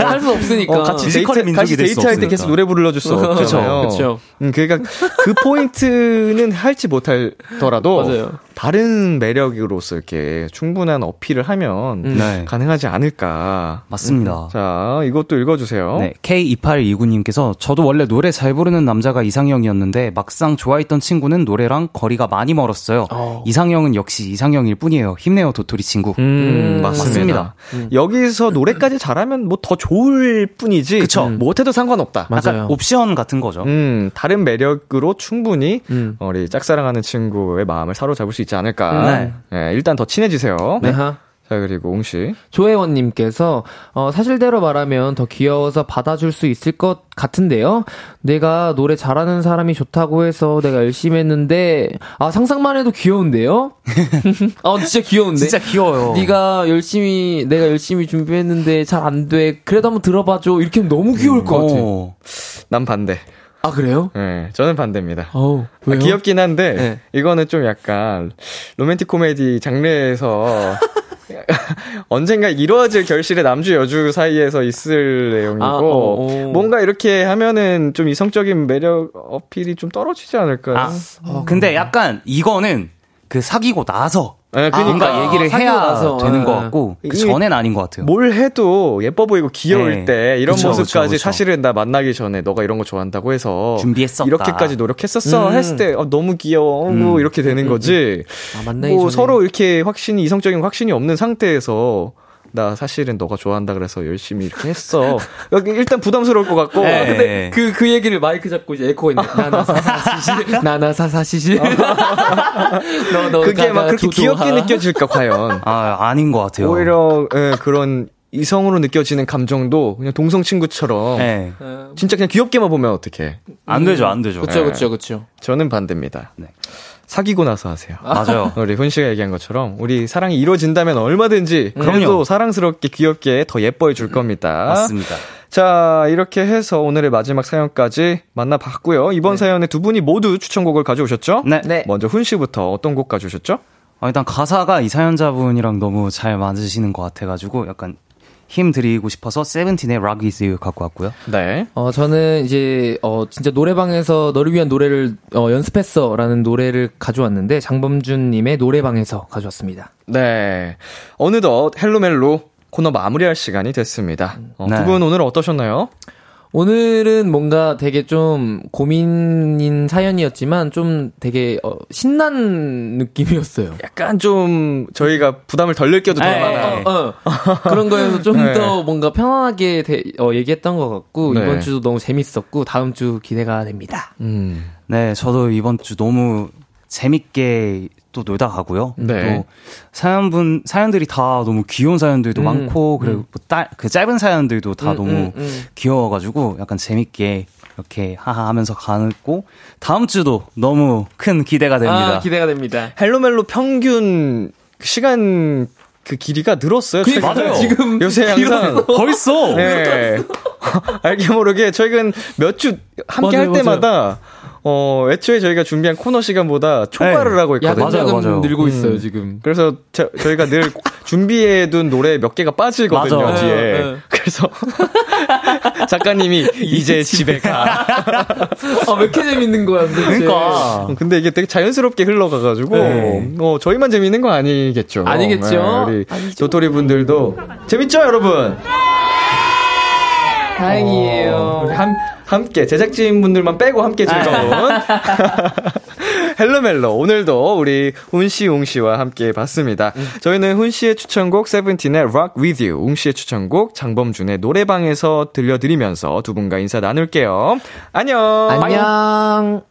할수 없으니까. 어, 같이 데이트, 같이 데이트할 때. 계속 노래 불러줄 수 없잖아요. 그쵸. 음, 그러니까 그 포인트는 할지 못하더라도 맞아요. 다른 매력으로서 이렇게 충분한 어필을 하면 음. 네. 가능하지 않을까. 맞습니다. 자, 이것도 읽어주세요. 네, K2829님께서 저도 원래 노래 잘 부르는 남자가 이상형이었는데 막상 좋아했던 친구는 노래랑 거리가 많이 멀었어요. 어. 이상형은 역시 이상형일 뿐이에요. 힘내요, 도토리 친구. 음, 음, 맞습니다. 맞습니다. 여기서 노래까지 잘하면 뭐 더 좋을 뿐이지. 그쵸. 못해도 상관없다. 맞아요. 약간 옵션 같은 거죠. 음, 다른 매력으로 충분히 음. 우리 짝사랑하는 친구의 마음을 사로잡을 수 있지 않을까. 네. 네, 일단 더 친해지세요. 네. 하. 자, 그리고 웅씨. 조혜원님께서 어, 사실대로 말하면 더 귀여워서 받아줄 수 있을 것 같은데요. 내가 노래 잘하는 사람이 좋다고 해서 내가 열심히 했는데 아 상상만 해도 귀여운데요. 아 [laughs] 진짜 귀여운데. 진짜 귀여워요. 네가 열심히 내가 열심히 준비했는데 잘 안 돼. 그래도 한번 들어봐줘. 이렇게 하면 너무 귀여울 것 같아. 어. 난 반대. 아 그래요? 네, 저는 반대입니다. 어우 아, 왜요? 귀엽긴 한데 네. 이거는 좀 약간 로맨틱 코미디 장르에서 [laughs] 언젠가 이루어질 결실의 남주 여주 사이에서 있을 내용이고 아, 어, 어. 뭔가 이렇게 하면은 좀 이성적인 매력 어필이 좀 떨어지지 않을까요? 아, 근데 약간 이거는 그 사귀고 나서 네, 그러니까 뭔가 얘기를 사귀고 해야 나서, 되는 예. 것 같고 그 전엔 아닌 것 같아요. 뭘 해도 예뻐 보이고 귀여울 네. 때 이런 그쵸, 모습까지 그쵸, 그쵸. 사실은 나 만나기 전에 너가 이런 거 좋아한다고 해서 준비했었다. 이렇게까지 노력했었어 음. 했을 때 어, 너무 귀여워 음. 이렇게 되는 거지 아, 만나기 뭐 전에. 서로 이렇게 확신이 이성적인 확신이 없는 상태에서 나 사실은 너가 좋아한다 그래서 열심히 이렇게 했어 여기 일단 부담스러울 것 같고 네. 근데 그, 그 얘기를 마이크 잡고 이제 에코가 있네. 나나사사시시. [laughs] 나나사사시시. [laughs] 너, 너, 그게 막 그렇게 두두하. 귀엽게 느껴질까 과연 아 아닌 것 같아요. 오히려 예, 그런 이성으로 느껴지는 감정도 그냥 동성 친구처럼 네. 진짜 그냥 귀엽게만 보면 어떡해 안 되죠, 안 되죠. 그쵸, 그쵸, 그쵸. 저는 반대입니다 네. 사귀고 나서 하세요 맞아요. [laughs] 우리 훈 씨가 얘기한 것처럼 우리 사랑이 이루어진다면 얼마든지 그래도 그럼요. 사랑스럽게 귀엽게 더 예뻐해 줄 겁니다. 맞습니다. 자, 이렇게 해서 오늘의 마지막 사연까지 만나봤고요. 이번 사연에 두 분이 모두 추천곡을 가져오셨죠? 네. 네. 먼저 훈 씨부터 어떤 곡 가져오셨죠? 아, 일단 가사가 이 사연자분이랑 너무 잘 맞으시는 것 같아가지고 약간 힘 드리고 싶어서 세븐틴의 Rock With You 갖고 왔고요. 네. 어, 저는 이제, 어, 진짜 노래방에서 너를 위한 노래를, 어, 연습했어. 라는 노래를 가져왔는데, 장범준님의 노래방에서 가져왔습니다. 네. 어느덧 헬로멜로 코너 마무리할 시간이 됐습니다. 어, 네. 두분 오늘 어떠셨나요? 오늘은 뭔가 되게 좀 고민인 사연이었지만, 좀 되게, 어, 신난 느낌이었어요. 약간 좀 저희가 부담을 덜 느껴도 될 어, 만한. 어, 어. 그런 거에서 좀 네. 더 뭔가 편안하게 대- 어, 얘기했던 것 같고, 네. 이번 주도 너무 재밌었고, 다음 주 기대가 됩니다. 음. 네, 저도 이번 주 너무 재밌게 또 놀다 가고요. 네. 또 사연분 사연들이 다 너무 귀여운 사연들도 음, 많고 그리고 뭐 딸, 그 짧은 사연들도 다 음, 너무 음, 음. 귀여워가지고 약간 재밌게 이렇게 하하 하면서 가고 다음 주도 너무 큰 기대가 됩니다. 아, 기대가 됩니다. 헬로멜로 평균 시간 그 길이가 늘었어요. 그러니까 최근에. 지금 요새 [laughs] 항상 벌써 네. [laughs] 알게 모르게 최근 몇 주 함께 맞아요, 할 때마다 어, 애초에 저희가 준비한 코너 시간보다 초과를 네. 하고 있거든요. 맞아요, 맞아요. 늘고 음. 있어요, 지금. 그래서 저, 저희가 늘 준비해둔 노래 몇 개가 빠지거든요, 맞아요. 뒤에. 네, 네. 그래서 [laughs] 작가님이 이제 집에 가. 아, 왜 이렇게 재밌는 거야, 도대체. 그러니까 어, 근데 이게 되게 자연스럽게 흘러가가지고, 네. 어, 저희만 재밌는 거 아니겠죠? 아니겠죠? 네, 우리 도토리 분들도. 재밌죠, 여러분? 다행이에요. 우리 함, 함께, 제작진 분들만 빼고 함께 즐거운. [laughs] 헬로멜로. 오늘도 우리 훈씨, 웅씨와 함께 봤습니다. 저희는 훈씨의 추천곡 세븐틴의 Rock With You, 웅씨의 추천곡 장범준의 노래방에서 들려드리면서 두 분과 인사 나눌게요. 안녕! 안녕.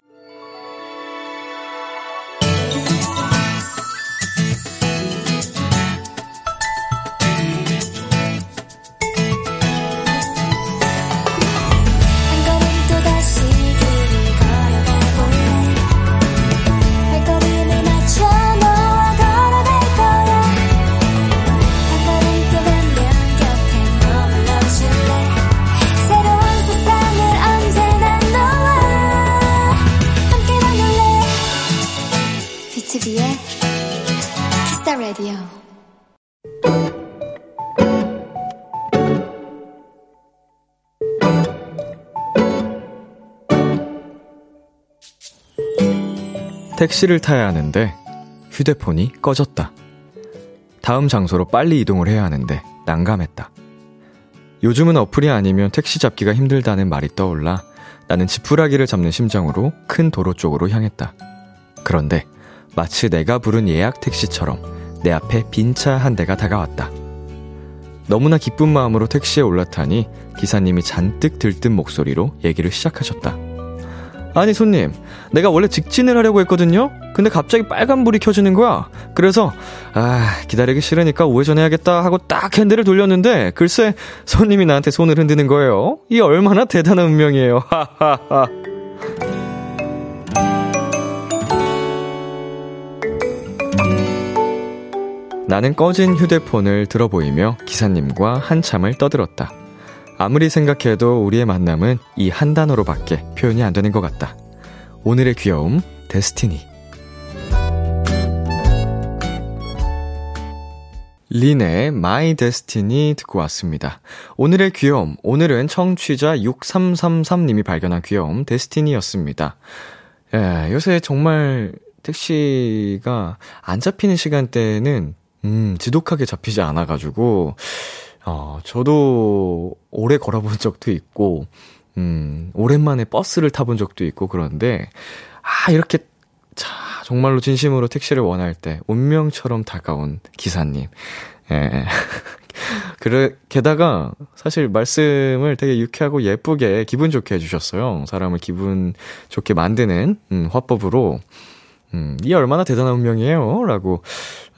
택시를 타야 하는데 휴대폰이 꺼졌다. 다음 장소로 빨리 이동을 해야 하는데 난감했다. 요즘은 어플이 아니면 택시 잡기가 힘들다는 말이 떠올라 나는 지푸라기를 잡는 심정으로 큰 도로 쪽으로 향했다. 그런데 마치 내가 부른 예약 택시처럼 내 앞에 빈 차 한 대가 다가왔다. 너무나 기쁜 마음으로 택시에 올라타니 기사님이 잔뜩 들뜬 목소리로 얘기를 시작하셨다. 아니 손님, 내가 원래 직진을 하려고 했거든요? 근데 갑자기 빨간불이 켜지는 거야. 그래서, 아, 기다리기 싫으니까 우회전 해야겠다 하고 딱 핸들을 돌렸는데, 글쎄, 손님이 나한테 손을 흔드는 거예요. 이 얼마나 대단한 운명이에요. [laughs] 하하하. 나는 꺼진 휴대폰을 들어보이며 기사님과 한참을 떠들었다. 아무리 생각해도 우리의 만남은 이 한 단어로밖에 표현이 안 되는 것 같다. 오늘의 귀여움, 데스티니. 린의 My Destiny 듣고 왔습니다. 오늘의 귀여움, 오늘은 청취자 6333님이 발견한 귀여움, 데스티니였습니다. 예, 요새 정말 택시가 안 잡히는 시간대에는, 음, 지독하게 잡히지 않아가지고, 어, 저도 오래 걸어본 적도 있고, 음, 오랜만에 버스를 타본 적도 있고 그런데, 아, 이렇게, 자, 정말로 진심으로 택시를 원할 때, 운명처럼 다가온 기사님. 예. [laughs] 그래, 게다가, 사실 말씀을 되게 유쾌하고 예쁘게 기분 좋게 해주셨어요. 사람을 기분 좋게 만드는, 음, 화법으로, 음, 이 얼마나 대단한 운명이에요? 라고,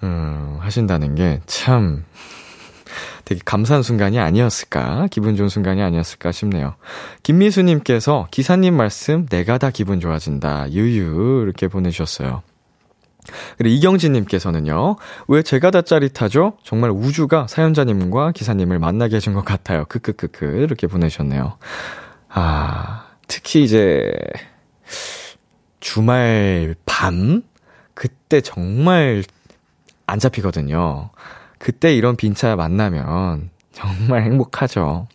음, 하신다는 게 참, 되게 감사한 순간이 아니었을까, 기분 좋은 순간이 아니었을까 싶네요. 김미수님께서 기사님 말씀 내가 다 기분 좋아진다, 유유, 이렇게 보내주셨어요. 그리고 이경진님께서는요, 왜 제가 다 짜릿하죠? 정말 우주가 사연자님과 기사님을 만나게 해준 것 같아요. 크크크크. 이렇게 보내셨네요. 아, 특히 이제, 주말 밤? 그때 정말 안 잡히거든요. 그때 이런 빈차 만나면 정말 행복하죠.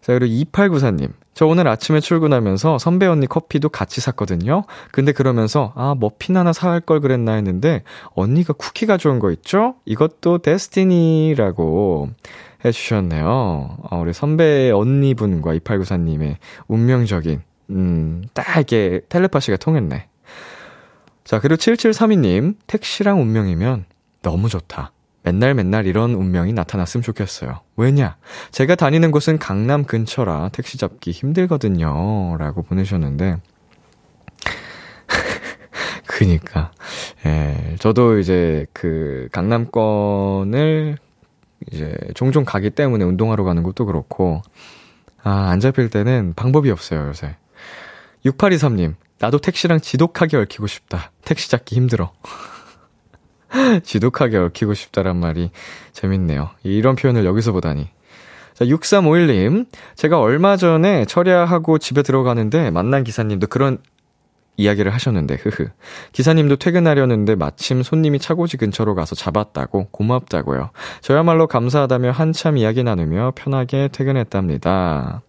자, 그리고 2894님. 저 오늘 아침에 출근하면서 선배 언니 커피도 같이 샀거든요. 근데 그러면서, 아, 머핀 하나 사갈 걸 그랬나 했는데, 언니가 쿠키 가져온 거 있죠? 이것도 데스티니라고 해주셨네요. 어, 우리 선배 언니분과 2894님의 운명적인, 음, 딱 이렇게 텔레파시가 통했네. 자, 그리고 7732님, 택시랑 운명이면 너무 좋다. 맨날 맨날 이런 운명이 나타났으면 좋겠어요. 왜냐? 제가 다니는 곳은 강남 근처라 택시 잡기 힘들거든요. 라고 보내셨는데. [laughs] 그니까. 예, 저도 이제 그 강남권을 이제 종종 가기 때문에 운동하러 가는 것도 그렇고, 아, 안 잡힐 때는 방법이 없어요, 요새. 6823님, 나도 택시랑 지독하게 얽히고 싶다. 택시 잡기 힘들어. [laughs] [laughs] 지독하게 얽히고 싶다란 말이 재밌네요. 이런 표현을 여기서 보다니. 자, 6351님. 제가 얼마 전에 철야하고 집에 들어가는데 만난 기사님도 그런 이야기를 하셨는데, 흐흐. 기사님도 퇴근하려는데 마침 손님이 차고지 근처로 가서 잡았다고 고맙다고요. 저야말로 감사하다며 한참 이야기 나누며 편하게 퇴근했답니다.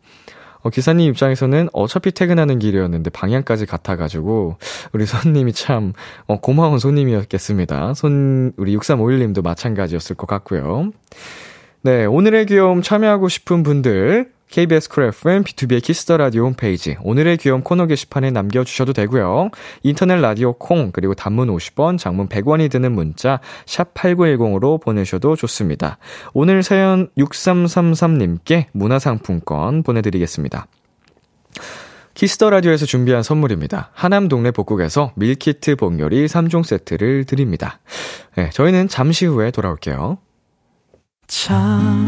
어, 기사님 입장에서는 어차피 퇴근하는 길이었는데 방향까지 같아가지고 우리 손님이 참 어, 고마운 손님이었겠습니다. 손 우리 6351님도 마찬가지였을 것 같고요. 네, 오늘의 귀여움 참여하고 싶은 분들 KBS 쿨 FM B2B의 키스터 라디오 홈페이지 오늘의 귀여움 코너 게시판에 남겨주셔도 되고요. 인터넷 라디오 콩 그리고 단문 50원, 장문 100원이 드는 문자 샵 #8910으로 보내셔도 좋습니다. 오늘 사연 6333님께 문화상품권 보내드리겠습니다. Kiss the Radio에서 준비한 선물입니다. 하남 동네 복국에서 밀키트 복요리 3종 세트를 드립니다. 네, 저희는 잠시 후에 돌아올게요. 참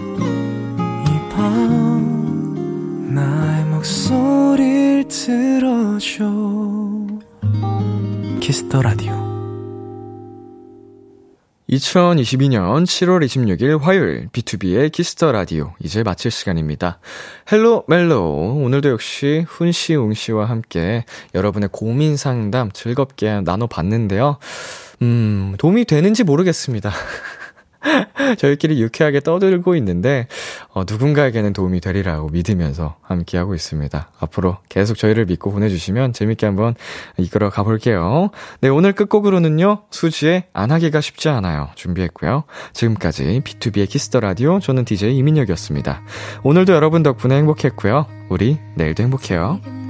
이밤 나의 목소리를 들어줘 Kiss the Radio 2022년 7월 26일 화요일 B2B의 키스터 라디오 이제 마칠 시간입니다. 헬로 멜로 오늘도 역시 훈 씨 웅 씨와 함께 여러분의 고민 상담 즐겁게 나눠 봤는데요. 음, 도움이 되는지 모르겠습니다. [laughs] [laughs] 저희끼리 유쾌하게 떠들고 있는데, 어, 누군가에게는 도움이 되리라고 믿으면서 함께하고 있습니다. 앞으로 계속 저희를 믿고 보내주시면 재밌게 한번 이끌어 가볼게요. 네, 오늘 끝곡으로는요, 수지의 안 하기가 쉽지 않아요. 준비했고요. 지금까지 B2B의 키스터 라디오, 저는 DJ 이민혁이었습니다. 오늘도 여러분 덕분에 행복했고요. 우리 내일도 행복해요.